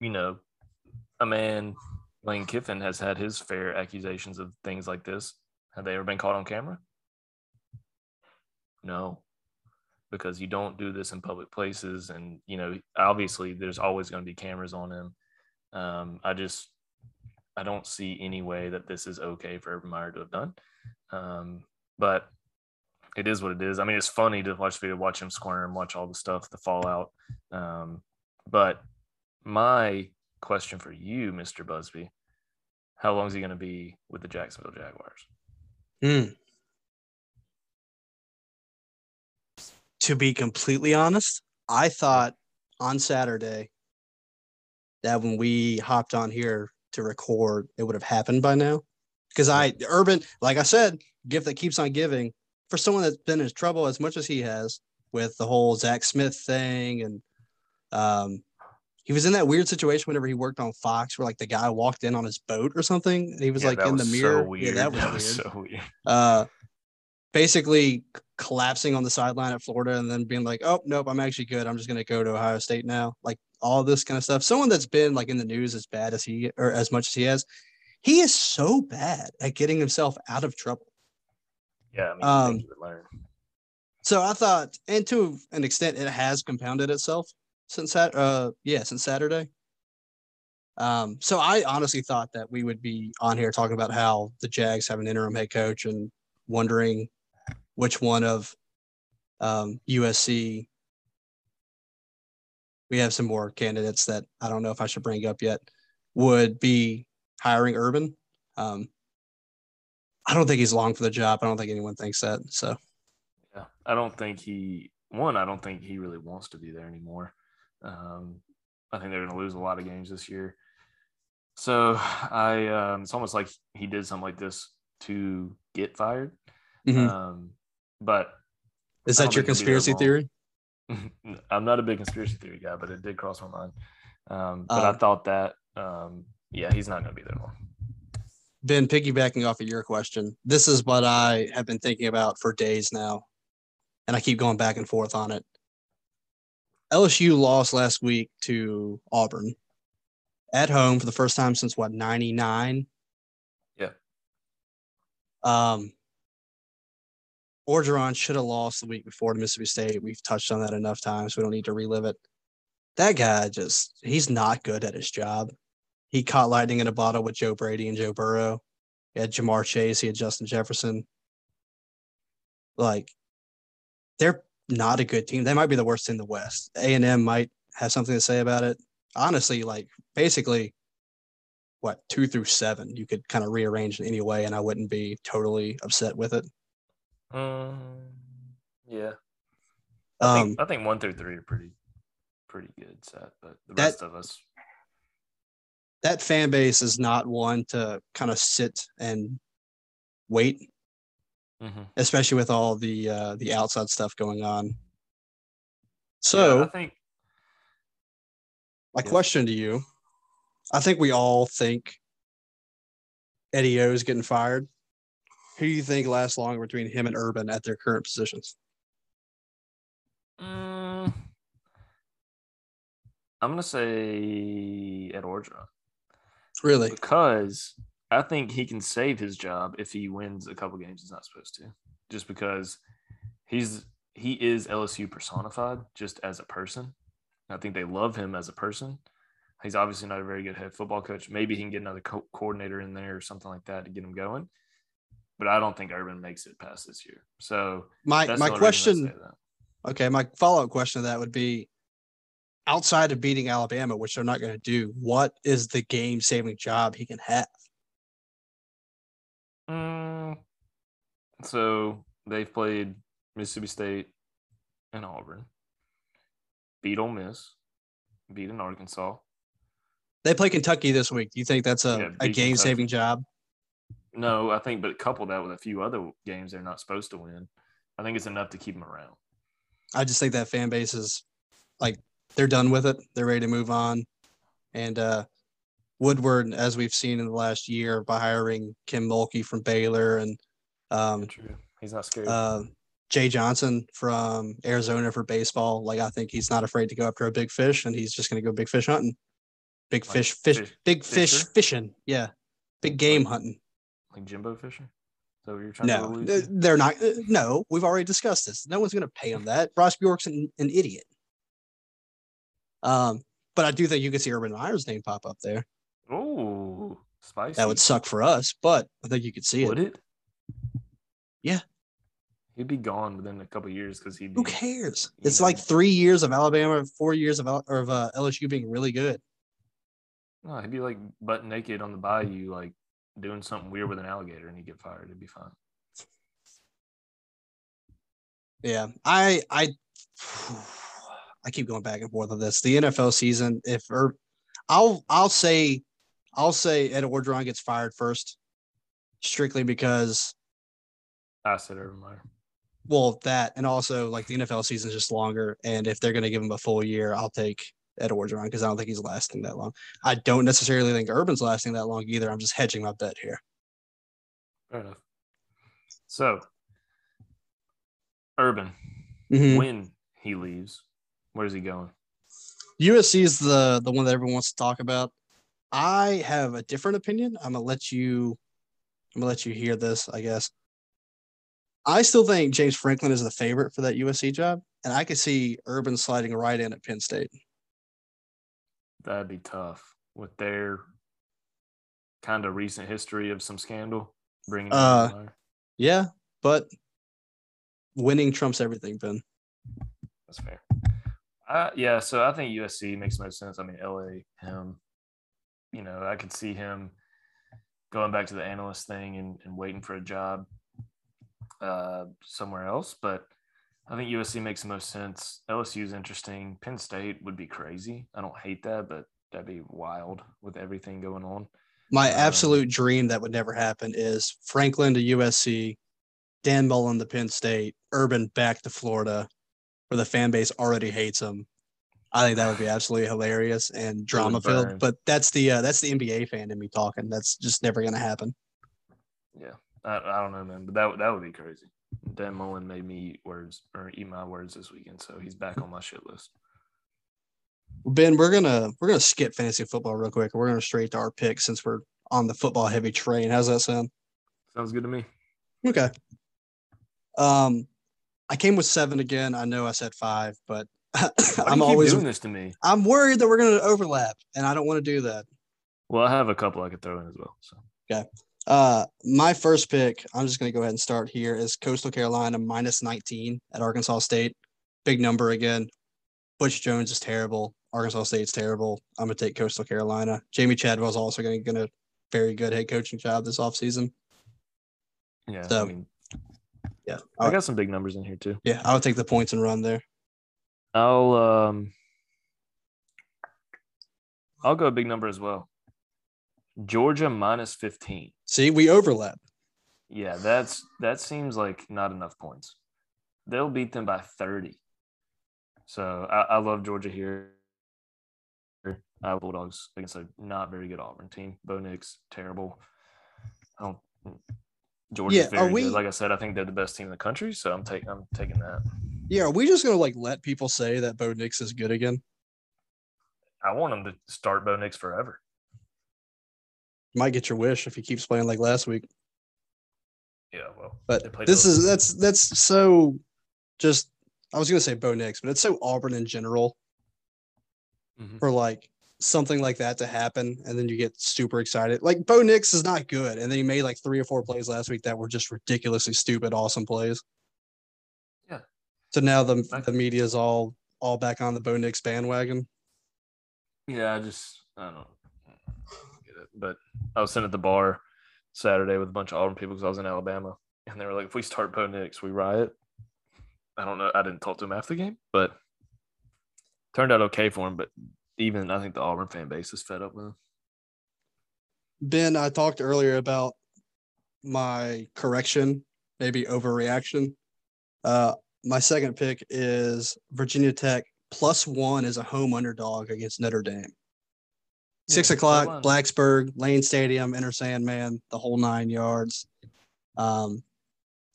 S2: you know, a man, Lane Kiffin, has had his fair accusations of things like this. Have they ever been caught on camera? No. because you don't do this in public places. And, you know, obviously there's always going to be cameras on him. Um, I just, I don't see any way that this is okay for Urban Meyer to have done. Um, but it is what it is. I mean, it's funny to watch video, watch him squirm, and watch all the stuff, the fallout. Um, but my question for you, Mr. Busby, how long is he going to be with the Jacksonville Jaguars?
S1: Hmm. To be completely honest, I thought on Saturday that when we hopped on here to record, it would have happened by now. Because I, Urban, like I said, gift that keeps on giving for someone that's been in trouble as much as he has with the whole Zach Smith thing. And um, he was in that weird situation whenever he worked on Fox where like the guy walked in on his boat or something. and He was
S2: Yeah,
S1: like in the mirror.
S2: So weird.
S1: Yeah, that was
S2: that
S1: weird.
S2: was so weird.
S1: uh, basically collapsing on the sideline at Florida and then being like, oh, nope, I'm actually good. I'm just going to go to Ohio State now. Like all this kind of stuff. Someone that's been like in the news as bad as he or as much as he has, he is so bad at getting himself out of trouble.
S2: Yeah, I mean,
S1: Um. So I thought, and to an extent, it has compounded itself since that, uh, yeah, since Saturday. Um, so I honestly thought that we would be on here talking about how the Jags have an interim head coach and wondering which one of um, USC. We have some more candidates that I don't know if I should bring up yet. Would be hiring Urban. Um, I don't think he's long for the job. I don't think anyone thinks that. So
S2: Yeah, I don't think he. One, I don't think he really wants to be there anymore. Um, I think they're going to lose a lot of games this year. So I, um, it's almost like he did something like this to get fired.
S1: Mhm.
S2: Um, but
S1: is that your
S2: think he'll be there
S1: conspiracy theory?
S2: I'm not a big conspiracy theory guy, but it did cross my mind. Um, but I
S1: Um,
S2: thought that, um, yeah, he's not going to be there long.
S1: Ben, piggybacking off of your question, this is what I have been thinking about for days now, and I keep going back and forth on it. LSU lost last week to Auburn at home for the first time since what, 99?
S2: Yeah.
S1: Um, Orgeron should have lost the week before to Mississippi State. We've touched on that enough times. We don't need to relive it. That guy just, he's not good at his job. He caught lightning in a bottle with Joe Brady and Joe Burrow. He had Ja'Marr Chase. He had Justin Jefferson. Like, they're not a good team. They might be the worst in the West. A and M might have something to say about it. Honestly, like basically, what two through seven, you could kind of rearrange in any way, and I wouldn't be totally upset with it.
S2: Um, yeah, I
S1: Um,
S2: think I think one through three are pretty pretty good set, but the
S1: That-
S2: rest of us,
S1: that fan base is not one to kind of sit and wait,
S2: Mhm.
S1: especially with all the uh, the outside stuff going on.
S2: Yeah,
S1: So.
S2: I think
S1: My
S2: Yeah.
S1: question to you I think we all think Eddie O is getting fired. Who do you think lasts longer between him and Urban at their current positions?
S2: mm, I'm gonna say Ed Orgeron
S1: Really?
S2: because I think he can save his job if he wins a couple games he's not supposed to, just because he's he is LSU personified just as a person. I think they love him as a person. He's obviously not a very good head football coach. Maybe he can get another co- coordinator in there or something like that to get him going. But I don't think Urban makes it past this year. So
S1: My my
S2: the only reason I
S1: question okay, my follow-up question to that would be outside of beating Alabama, which they're not going to do, what is the game saving job he can have?
S2: Mm, so they've played Mississippi State and Auburn, beat Ole Miss, beat in Arkansas.
S1: They play Kentucky this week. Do you think that's a,
S2: Yeah,
S1: a game saving job?
S2: No, I think, but couple that with a few other games they're not supposed to win. I think it's enough to keep them around.
S1: I just think that fan base is like they're done with it. They're ready to move on. And uh Woodward, as we've seen in the last year by hiring Kim Mulkey from Baylor and um
S2: He's not scared.
S1: uh Jay Johnson from Arizona for baseball. Like I think he's not afraid to go after a big fish and he's just gonna go big fish hunting. Big
S2: Like
S1: fish, fish,
S2: fish-
S1: big fish
S2: Fisher?
S1: fishing. Yeah. Big game
S2: Like-
S1: hunting.
S2: like Jimbo Fisher. So you're trying
S1: No,
S2: to allude
S1: they're not. uh, No, we've already discussed this. No one's going to pay him that. Ross Bjork's an, an idiot. Um, but I do think you could see Urban Meyer's name pop up there.
S2: Oh, spicy.
S1: That would suck for us, but I think you could see
S2: Would
S1: it.
S2: Would it?
S1: Yeah.
S2: He'd be gone within a couple years because he'd be.
S1: Who cares? It's
S2: know.
S1: like three years of Alabama, four years of, Al- or of uh, LSU being really good.
S2: No, he'd be like butt naked on the bayou, like doing something weird with an alligator, and he'd get fired. It'd be fine.
S1: Yeah, I I I keep going back and forth on this. The NFL season, if or I'll I'll say I'll say Ed Orgeron gets fired first, strictly because
S2: I said Urban Meyer.
S1: well that and also like the NFL season is just longer, and if they're gonna give him a full year, I'll take Ed Orgeron because I don't think he's lasting that long. I don't necessarily think Urban's lasting that long either. I'm just hedging my bet here.
S2: Fair enough. So, Urban,
S1: Mhm.
S2: when he leaves, where's he going?
S1: USC is the the one that everyone wants to talk about. I have a different opinion. I'm gonna let you I'm gonna let you hear this, I guess. I still think James Franklin is the favorite for that USC job, and I could see Urban sliding right in at Penn State.
S2: That'd be tough with their kind of recent history of some scandal. Bringing
S1: Uh, Yeah, but winning trumps everything, Ben.
S2: That's fair. Uh, yeah, so I think USC makes most sense. I mean, LA, him, you know, I could see him going back to the analyst thing and, and waiting for a job uh, somewhere else. But I think USC makes the most sense. LSU is interesting. Penn State would be crazy. I don't hate that, but that'd be wild with everything going on.
S1: My
S2: Um,
S1: absolute dream that would never happen is Franklin to USC, Dan Mullen to Penn State, Urban back to Florida, where the fan base already hates him. I think that would be absolutely hilarious and drama filled. But that's the uh, that's the NBA fan in me talking. That's just never gonna happen.
S2: Yeah, I, I don't know, man, but that would- that would be crazy. Dan Mullen made me eat words or eat my words this weekend, so he's back on my shit list.
S1: Ben, we're gonna we're gonna skip fantasy football real quick. We're gonna straight to our pick since we're on the football heavy train. How's that sound?
S2: Sounds good to me.
S1: Okay. Um, I came with seven again. I know I said five, but
S2: Why do you
S1: I'm always
S2: doing this to me.
S1: I'm worried that we're gonna overlap, and I don't want to do that.
S2: Well, I have a couple I could throw in as well. So okay.
S1: Uh, my first pick, I'm just gonna go ahead and start here is Coastal Carolina minus 19 at Arkansas State. Big number again. Butch Jones is terrible. Arkansas State's terrible. I'm gonna take Coastal Carolina. Jamey Chadwell's also gonna get a very good head coaching job this offseason.
S2: yeah, I mean,
S1: Yeah,
S2: I, got some big numbers in here too.
S1: yeah, I would take the points and run there.
S2: I'll um, I'll go a big number as well. Georgia minus fifteen.
S1: See, we overlap.
S2: Yeah, that's that seems like not enough points. They'll beat them by thirty. So I, I love Georgia here. Uh, Bulldogs against a not very good Auburn team. Bo Nix terrible. I don't. Georgia's
S1: Yeah,
S2: very
S1: we-
S2: good. Like I said, I think they're the best team in the country. So I'm taking I'm taking that.
S1: Yeah, are we just gonna like let people say that Bo Nix is good again?
S2: I want him to start Bo Nix forever.
S1: Might get your wish if he keeps playing like last week.
S2: Yeah, well,
S1: But this is that's that's so just I was gonna say Bo Nix, but it's so Auburn in general
S2: Mhm.
S1: for like something like that to happen, and then you get super excited. Like Bo Nix is not good, and then he made like three or four plays last week that were just ridiculously stupid, awesome plays. So now the the media is all all back on the Bo Nix bandwagon.
S2: Yeah, I just I don't get it. But I was sitting at the bar Saturday with a bunch of Auburn people because I was in Alabama, and they were like, "If we start Bo Nix, we riot." I don't know. I didn't talk to him after the game, but turned out okay for him. But even I think the Auburn fan base is fed up with him.
S1: Ben, I talked earlier about my correction, maybe overreaction. Uh, my second pick is Virginia Tech plus one as a home underdog against Notre Dame. Six
S2: Yeah,
S1: o'clock. Blacksburg, Lane Stadium, Enter Sandman, the whole nine yards. Um,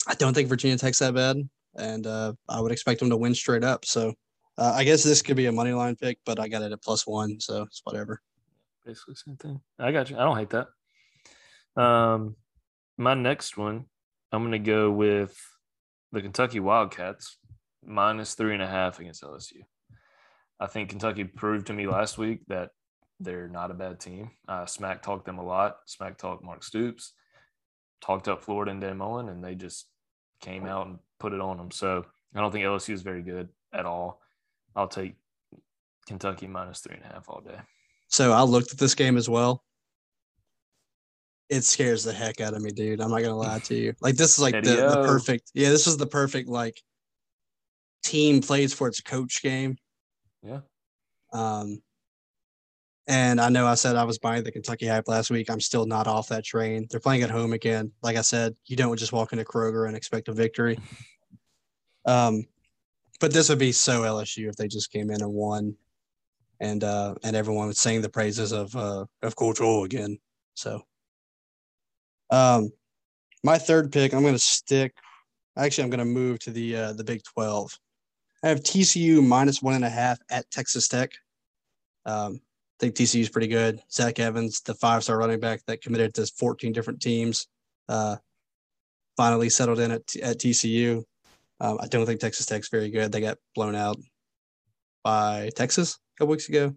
S1: I don't think Virginia Tech's that bad, and uh, I would expect them to win straight up. So uh, I guess this could be a money line pick, but I got it at plus one, so it's whatever.
S2: Basically, same thing. I got you. I don't hate that. Um, my next one I'm going to go with the Kentucky Wildcats minus three and a half against LSU. I think Kentucky proved to me last week that they're not a bad team. Smack talked them a lot. Smack talked Mark Stoops, talked up Florida and Dan Mullen, and they just came out and put it on them. So I don't think LSU is very good at all. I'll take Kentucky minus three and a half all day.
S1: So I looked at this game as well. It scares the heck out of me, dude. I'm not gonna lie to you. Like this is like the, the perfect. Yeah, this is the perfect like team plays for its coach game.
S2: Yeah.
S1: Um, and I know I said I was buying the Kentucky hype last week. I'm still not off that train. They're playing at home again. Like I said, you don't just walk into Kroger and expect a victory. Um, but this would be so LSU if they just came in and won, and uh, and everyone was saying the praises of uh, of Coach O again. So, um, my third pick, I'm going to stick. Actually, I'm going to move to the uh, the Big Twelve. I have TCU minus one and a half at Texas Tech. Um, I think TCU is pretty good. Zach Evans, the five star running back that committed to 14 different teams, uh, finally settled in at, at TCU. Um, I don't think Texas Tech's very good. They got blown out by Texas a couple weeks ago,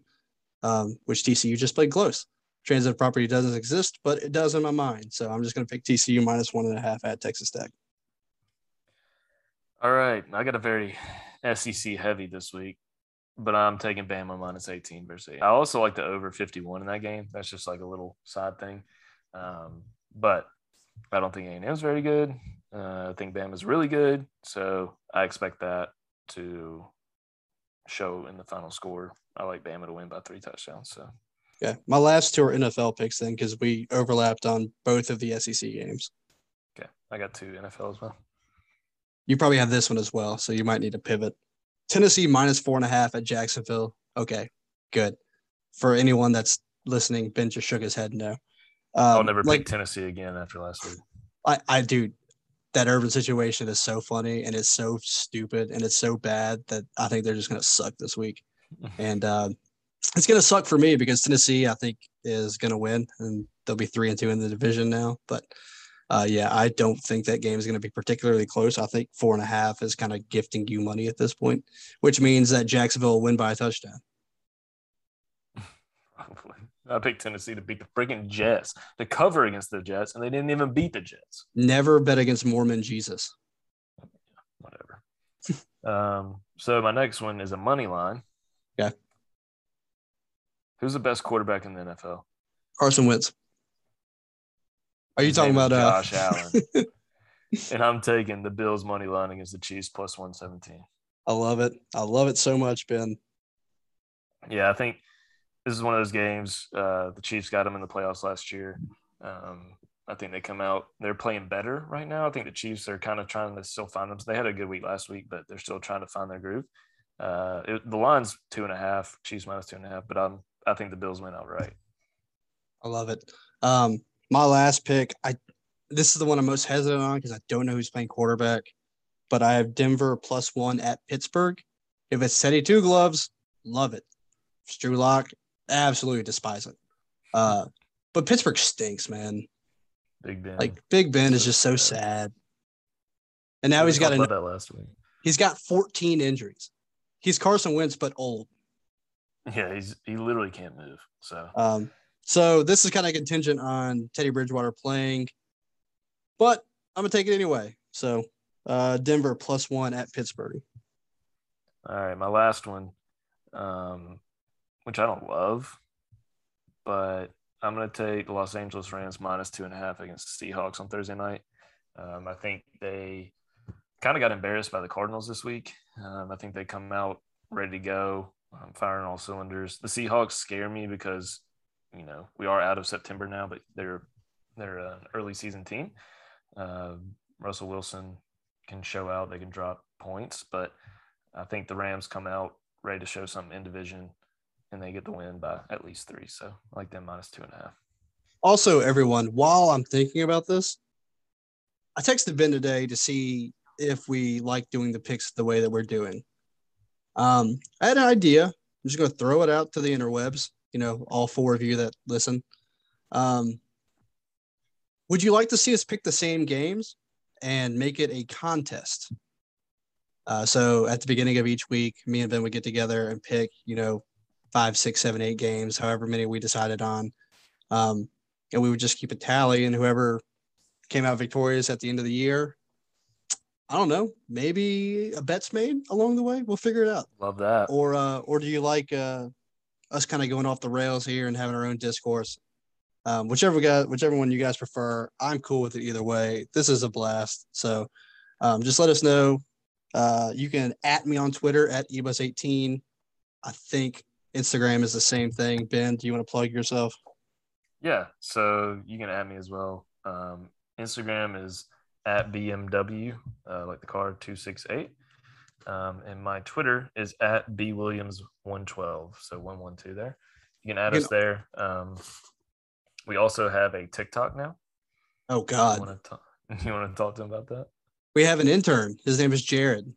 S1: um, which TCU just played close. Transitive property doesn't exist, but it does in my mind. So I'm just going to pick TCU minus one and a half at Texas Tech.
S2: All right. I got a very SEC heavy this week but I'm taking Bama minus 18 versus 8. I also like the over 51 in that game. That's just like a little side thing. Um, but I don't think A&M is very good. Uh, I think Bama is really good. So I expect that to show in the final score. I like Bama to win by three touchdowns. So
S1: yeah, my last two are NFL picks then because we overlapped on both of the SEC games.
S2: Okay, I got two NFL as well.
S1: You probably have this one as well, so you might need to pivot. Tennessee minus four and a half at Jacksonville. Okay, good. For anyone that's listening, Ben just shook his head no. Um,
S2: I'll never like, pick Tennessee again after last week.
S1: I, I do. That urban situation is so funny and it's so stupid and it's so bad that I think they're just going to suck this week. and uh, it's going to suck for me because Tennessee, I think, is going to win and they'll be three and two in the division now. But uh, yeah, I don't think that game is going to be particularly close. I think four and a half is kind of gifting you money at this point, which means that Jacksonville will win by a touchdown.
S2: I picked Tennessee to beat the freaking Jets, to cover against the Jets, and they didn't even beat the Jets.
S1: Never bet against Mormon Jesus.
S2: Whatever. um, so my next one is a money line.
S1: Okay.
S2: Who's the best quarterback in the NFL?
S1: Carson Wentz. Are you His talking about
S2: uh... Josh Allen? and I'm taking the Bills money line against the Chiefs plus 117.
S1: I love it. I love it so much, Ben.
S2: Yeah, I think this is one of those games. Uh, the Chiefs got them in the playoffs last year. Um, I think they come out. They're playing better right now. I think the Chiefs are kind of trying to still find them. They had a good week last week, but they're still trying to find their groove. Uh, it, the line's two and a half. Chiefs minus two and a half, but I'm I think the Bills win outright.
S1: I love it. Um, my last pick, I this is the one I'm most hesitant on because I don't know who's playing quarterback, but I have Denver plus one at Pittsburgh. If it's Teddy Two Gloves, love it. If Drew Lock, absolutely despise it. Uh, but Pittsburgh stinks, man.
S2: Big Ben.
S1: Like Big Ben is just so sad. And now he's got
S2: a, that last week.
S1: He's got 14 injuries. He's Carson Wentz, but old.
S2: Yeah, he's he literally can't move. So
S1: um, so this is kind of contingent on Teddy Bridgewater playing, but I'm gonna take it anyway. So uh, Denver plus one at Pittsburgh.
S2: All right, my last one, um, which I don't love, but I'm gonna take Los Angeles Rams minus two and a half against the Seahawks on Thursday night. Um, I think they kind of got embarrassed by the Cardinals this week. Um, I think they come out ready to go, um, firing all cylinders. The Seahawks scare me because you know we are out of September now, but they're they're an early season team. Uh, Russell Wilson can show out; they can drop points, but I think the Rams come out ready to show something in division, and they get the win by at least three. So I like them minus two and a half.
S1: Also, everyone, while I'm thinking about this, I texted Ben today to see if we like doing the picks the way that we're doing. Um, I had an idea. I'm just going to throw it out to the interwebs you know, all four of you that listen. Um, would you like to see us pick the same games and make it a contest. Uh, so at the beginning of each week, me and Ben would get together and pick, you know, five, six, seven, eight games, however many we decided on. Um, and we would just keep a tally, and whoever came out victorious at the end of the year, I don't know, maybe a bet's made along the way. We'll figure it out.
S2: Love that.
S1: Or, uh, or do you like uh, us kind of going off the rails here and having our own discourse? Um, whichever guy, whichever one you guys prefer, I'm cool with it either way. This is a blast. So um, just let us know. Uh, you can at me on Twitter at ebus18. I think Instagram is the same thing. Ben, do you want to plug yourself?
S2: Yeah, so you can add me as well. Um, Instagram is at BMW, uh, like the car 268. Um, and my Twitter is at bwilliams112. So 112 there. You can add us there. Um, we also have a TikTok now.
S1: Oh, God.
S2: You want, to talk, you want to talk to him about that?
S1: We have an intern. His name is Jared.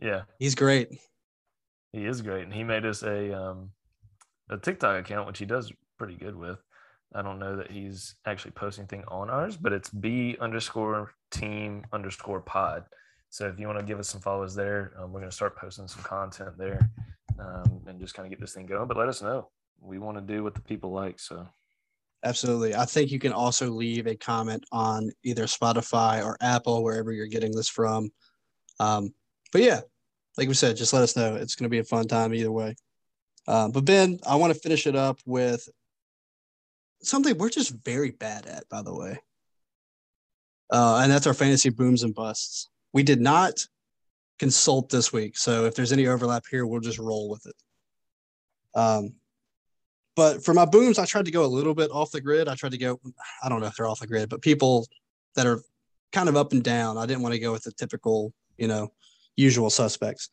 S2: Yeah.
S1: He's great.
S2: He is great. And he made us a, um, a TikTok account, which he does pretty good with. I don't know that he's actually posting thing on ours, but it's B underscore team underscore pod. So if you want to give us some follows there, um, we're going to start posting some content there um, and just kind of get this thing going. But let us know. We want to do what the people like. So
S1: absolutely. I think you can also leave a comment on either Spotify or Apple, wherever you're getting this from. Um, but yeah, like we said, just let us know. It's going to be a fun time either way. Um, but Ben, I want to finish it up with something we're just very bad at, by the way. Uh, and that's our fantasy booms and busts. We did not consult this week, so if there's any overlap here, we'll just roll with it. Um, but for my booms, I tried to go a little bit off the grid. I tried to go, I don't know if they're off the grid, but people that are kind of up and down. I didn't want to go with the typical, you know, usual suspects.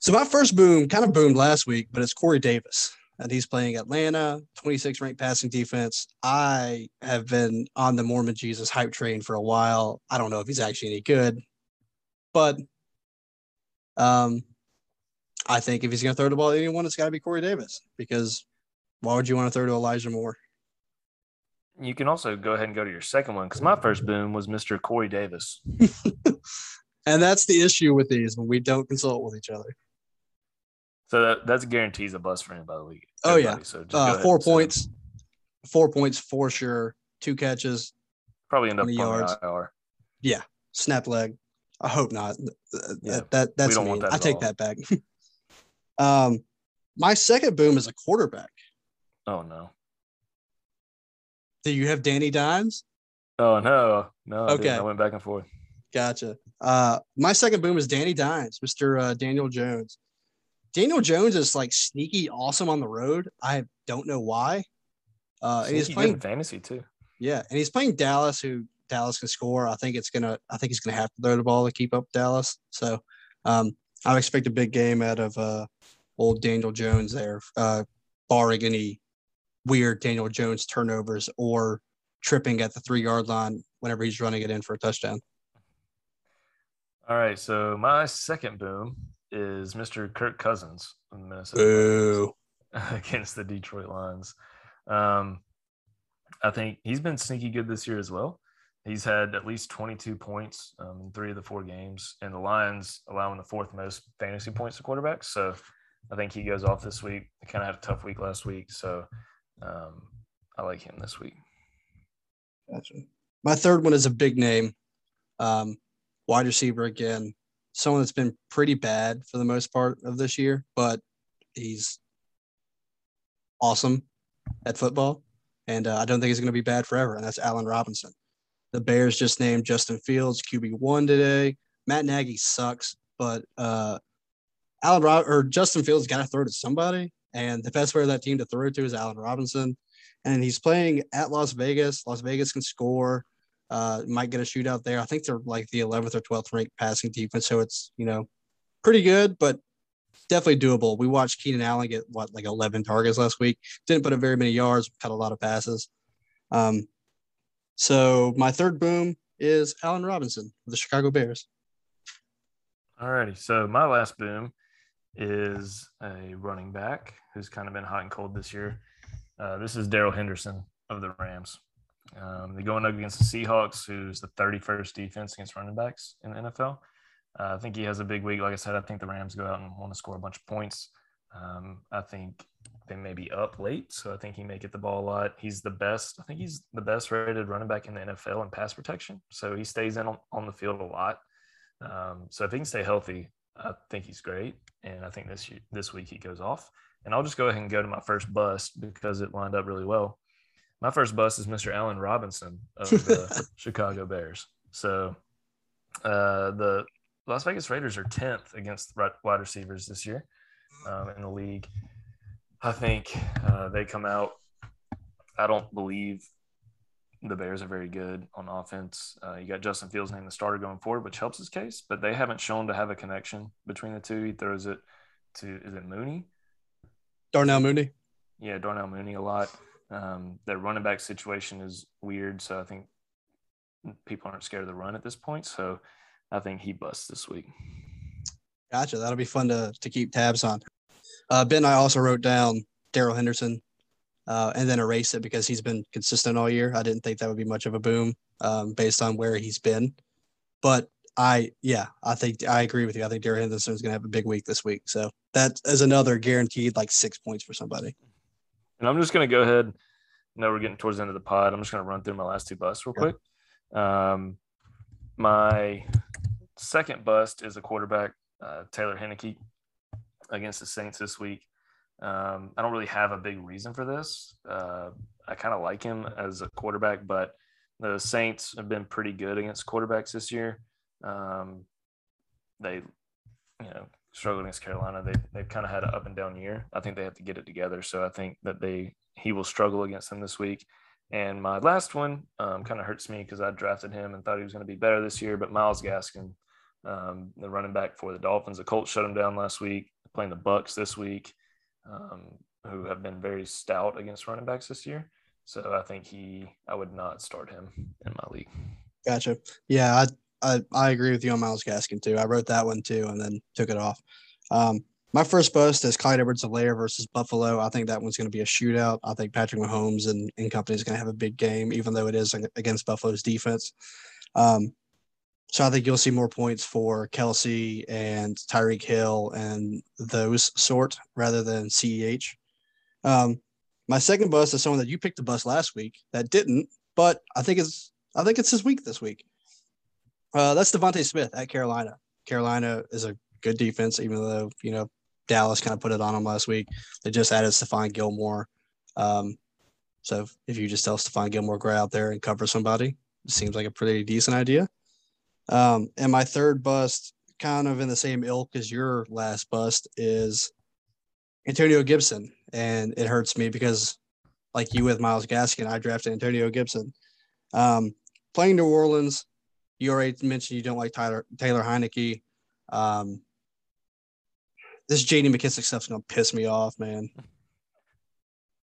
S1: So my first boom kind of boomed last week, but it's Corey Davis and he's playing Atlanta, 26 ranked passing defense. I have been on the Mormon Jesus hype train for a while. I don't know if he's actually any good, but um, I think if he's going to throw the ball to anyone, it's got to be Corey Davis because why would you want to throw to Elijah Moore?
S2: You can also go ahead and go to your second one because my first boom was Mr. Corey Davis.
S1: and that's the issue with these when we don't consult with each other.
S2: So that, that's guarantees a bust for anybody. by the week.
S1: Oh yeah. So uh, four points, four points for sure. Two catches.
S2: Probably end up yards. IR.
S1: Yeah, snap leg. I hope not. Yeah. That, that that's mean. That I take all. that back. um, my second boom is a quarterback.
S2: Oh no.
S1: Do you have Danny Dimes?
S2: Oh no, no. Okay, I, I went back and forth.
S1: Gotcha. Uh, my second boom is Danny Dimes, Mister uh, Daniel Jones. Daniel Jones is like sneaky awesome on the road. I don't know why.
S2: Uh, and he's playing fantasy too.
S1: Yeah, and he's playing Dallas, who Dallas can score. I think it's gonna. I think he's gonna have to throw the ball to keep up Dallas. So, um, I expect a big game out of uh, old Daniel Jones there, uh, barring any weird Daniel Jones turnovers or tripping at the three yard line whenever he's running it in for a touchdown.
S2: All right, so my second boom is Mr. Kirk Cousins
S1: in Minnesota
S2: against the Detroit Lions. Um, I think he's been sneaky good this year as well. He's had at least 22 points um, in three of the four games, and the Lions allowing the fourth most fantasy points to quarterbacks. So I think he goes off this week. He kind of had a tough week last week, so um, I like him this week.
S1: Gotcha. My third one is a big name, um, wide receiver again someone that's been pretty bad for the most part of this year, but he's awesome at football. And uh, I don't think he's going to be bad forever. And that's Allen Robinson. The Bears just named Justin Fields QB1 today. Matt Nagy sucks, but uh, Allen Rob- or Justin Fields got to throw to somebody. And the best player that team to throw to is Allen Robinson. And he's playing at Las Vegas. Las Vegas can score uh, might get a shootout there. I think they're like the 11th or 12th ranked passing defense, so it's you know pretty good, but definitely doable. We watched Keenan Allen get what like 11 targets last week. Didn't put up very many yards, cut a lot of passes. Um, so my third boom is Allen Robinson of the Chicago Bears.
S2: All righty. So my last boom is a running back who's kind of been hot and cold this year. Uh, this is Darrell Henderson of the Rams. Um, they're going up against the Seahawks, who's the 31st defense against running backs in the NFL. Uh, I think he has a big week. Like I said, I think the Rams go out and want to score a bunch of points. Um, I think they may be up late, so I think he may get the ball a lot. He's the best. I think he's the best rated running back in the NFL in pass protection. So he stays in on, on the field a lot. Um, so if he can stay healthy, I think he's great. And I think this this week he goes off. And I'll just go ahead and go to my first bust because it lined up really well. My first bust is Mr. Allen Robinson of the Chicago Bears. So uh, the Las Vegas Raiders are 10th against wide receivers this year um, in the league. I think uh, they come out. I don't believe the Bears are very good on offense. Uh, you got Justin Fields named the starter going forward, which helps his case, but they haven't shown to have a connection between the two. He throws it to, is it Mooney?
S1: Darnell Mooney.
S2: Yeah, Darnell Mooney a lot. Um, their running back situation is weird, so I think people aren't scared of the run at this point. So I think he busts this week.
S1: Gotcha. That'll be fun to to keep tabs on. Uh, ben, I also wrote down Darrell Henderson, uh, and then erase it because he's been consistent all year. I didn't think that would be much of a boom um, based on where he's been, but I yeah, I think I agree with you. I think Darrell Henderson is going to have a big week this week, so that is another guaranteed like six points for somebody.
S2: And I'm just going to go ahead. No, we're getting towards the end of the pod. I'm just going to run through my last two busts real quick. Um, my second bust is a quarterback, uh, Taylor Heinicke, against the Saints this week. Um, I don't really have a big reason for this. Uh, I kind of like him as a quarterback, but the Saints have been pretty good against quarterbacks this year. Um, they, you know, struggled against Carolina. They they've kind of had an up and down year. I think they have to get it together. So I think that they he will struggle against them this week. And my last one um, kind of hurts me because I drafted him and thought he was going to be better this year. But Myles Gaskin, um, the running back for the Dolphins, the Colts shut him down last week. Playing the Bucs this week, um, who have been very stout against running backs this year. So I think he, I would not start him in my league.
S1: Gotcha. Yeah, I, I, I agree with you on Myles Gaskin too. I wrote that one too and then took it off. Um, my first bust is Clyde Edwards-Helaire versus Buffalo. I think that one's going to be a shootout. I think Patrick Mahomes and, and company is going to have a big game, even though it is against Buffalo's defense. Um, so I think you'll see more points for Kelce and Tyreek Hill and those sort rather than CEH. Um, my second bust is someone that you picked the bus last week that didn't, but I think it's I think it's his week this week. Uh, that's DeVonta Smith at Carolina. Carolina is a good defense, even though you know Dallas kind of put it on them last week. They just added Stephon Gilmore. Um, so if you just tell Stephon Gilmore go out there and cover somebody, it seems like a pretty decent idea. Um, and my third bust, kind of in the same ilk as your last bust, is Antonio Gibson. And it hurts me because, like you with Myles Gaskin, I drafted Antonio Gibson. Um, playing New Orleans, you already mentioned you don't like Tyler Taylor Heinicke. Um, this JD McKissic stuff's gonna piss me off, man.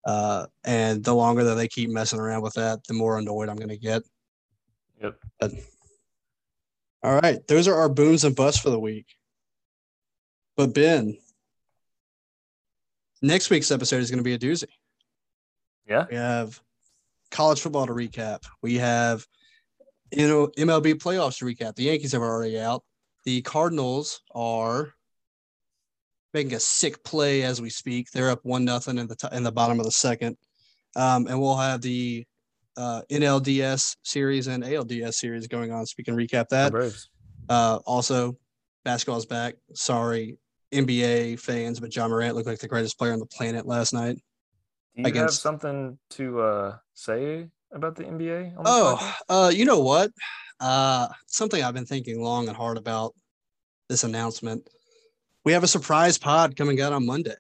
S1: Uh, and the longer that they keep messing around with that, the more annoyed I'm gonna get.
S2: Yep.
S1: But, all right, those are our booms and busts for the week. But Ben, next week's episode is going to be a doozy.
S2: Yeah.
S1: We have college football to recap. We have you know MLB playoffs to recap. The Yankees have already out. The Cardinals are making a sick play as we speak. They're up one nothing in the t- in the bottom of the second, um, and we'll have the uh, NLDS series and ALDS series going on, so we can recap that. Uh, also, basketball's back. Sorry, NBA fans, but Ja Morant looked like the greatest player on the planet last night.
S2: Do you against... have something to uh, say about the NBA?
S1: oh, uh, you know what? Uh, something I've been thinking long and hard about this announcement we have a surprise pod coming out on Monday.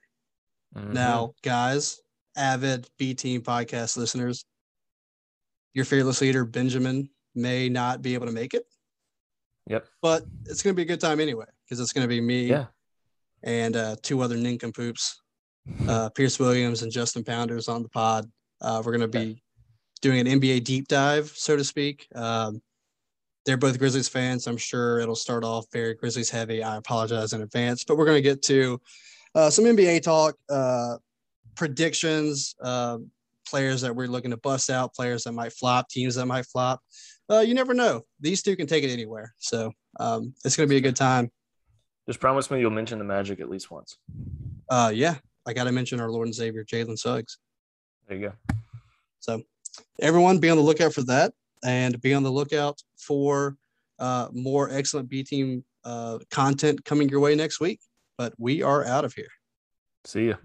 S1: Mm-hmm. Now, guys, avid B Team podcast listeners, your fearless leader, Benjamin, may not be able to make it.
S2: Yep.
S1: But it's going to be a good time anyway, because it's going to be me
S2: yeah.
S1: and uh, two other nincompoops, uh, Pierce Williams and Justin Pounders on the pod. Uh, we're going to be. Doing an NBA deep dive, so to speak. Um, they're both Grizzlies fans. I'm sure it'll start off very Grizzlies heavy. I apologize in advance, but we're going to get to uh, some NBA talk, uh, predictions, uh, players that we're looking to bust out, players that might flop, teams that might flop. Uh, you never know. These two can take it anywhere. So um, it's going to be a good time.
S2: Just promise me you'll mention the Magic at least once.
S1: Uh, yeah, I got to mention our Lord and Savior, Jalen Suggs.
S2: There you go.
S1: So everyone be on the lookout for that and be on the lookout for uh, more excellent B team uh, content coming your way next week. But we are out of here.
S2: See you.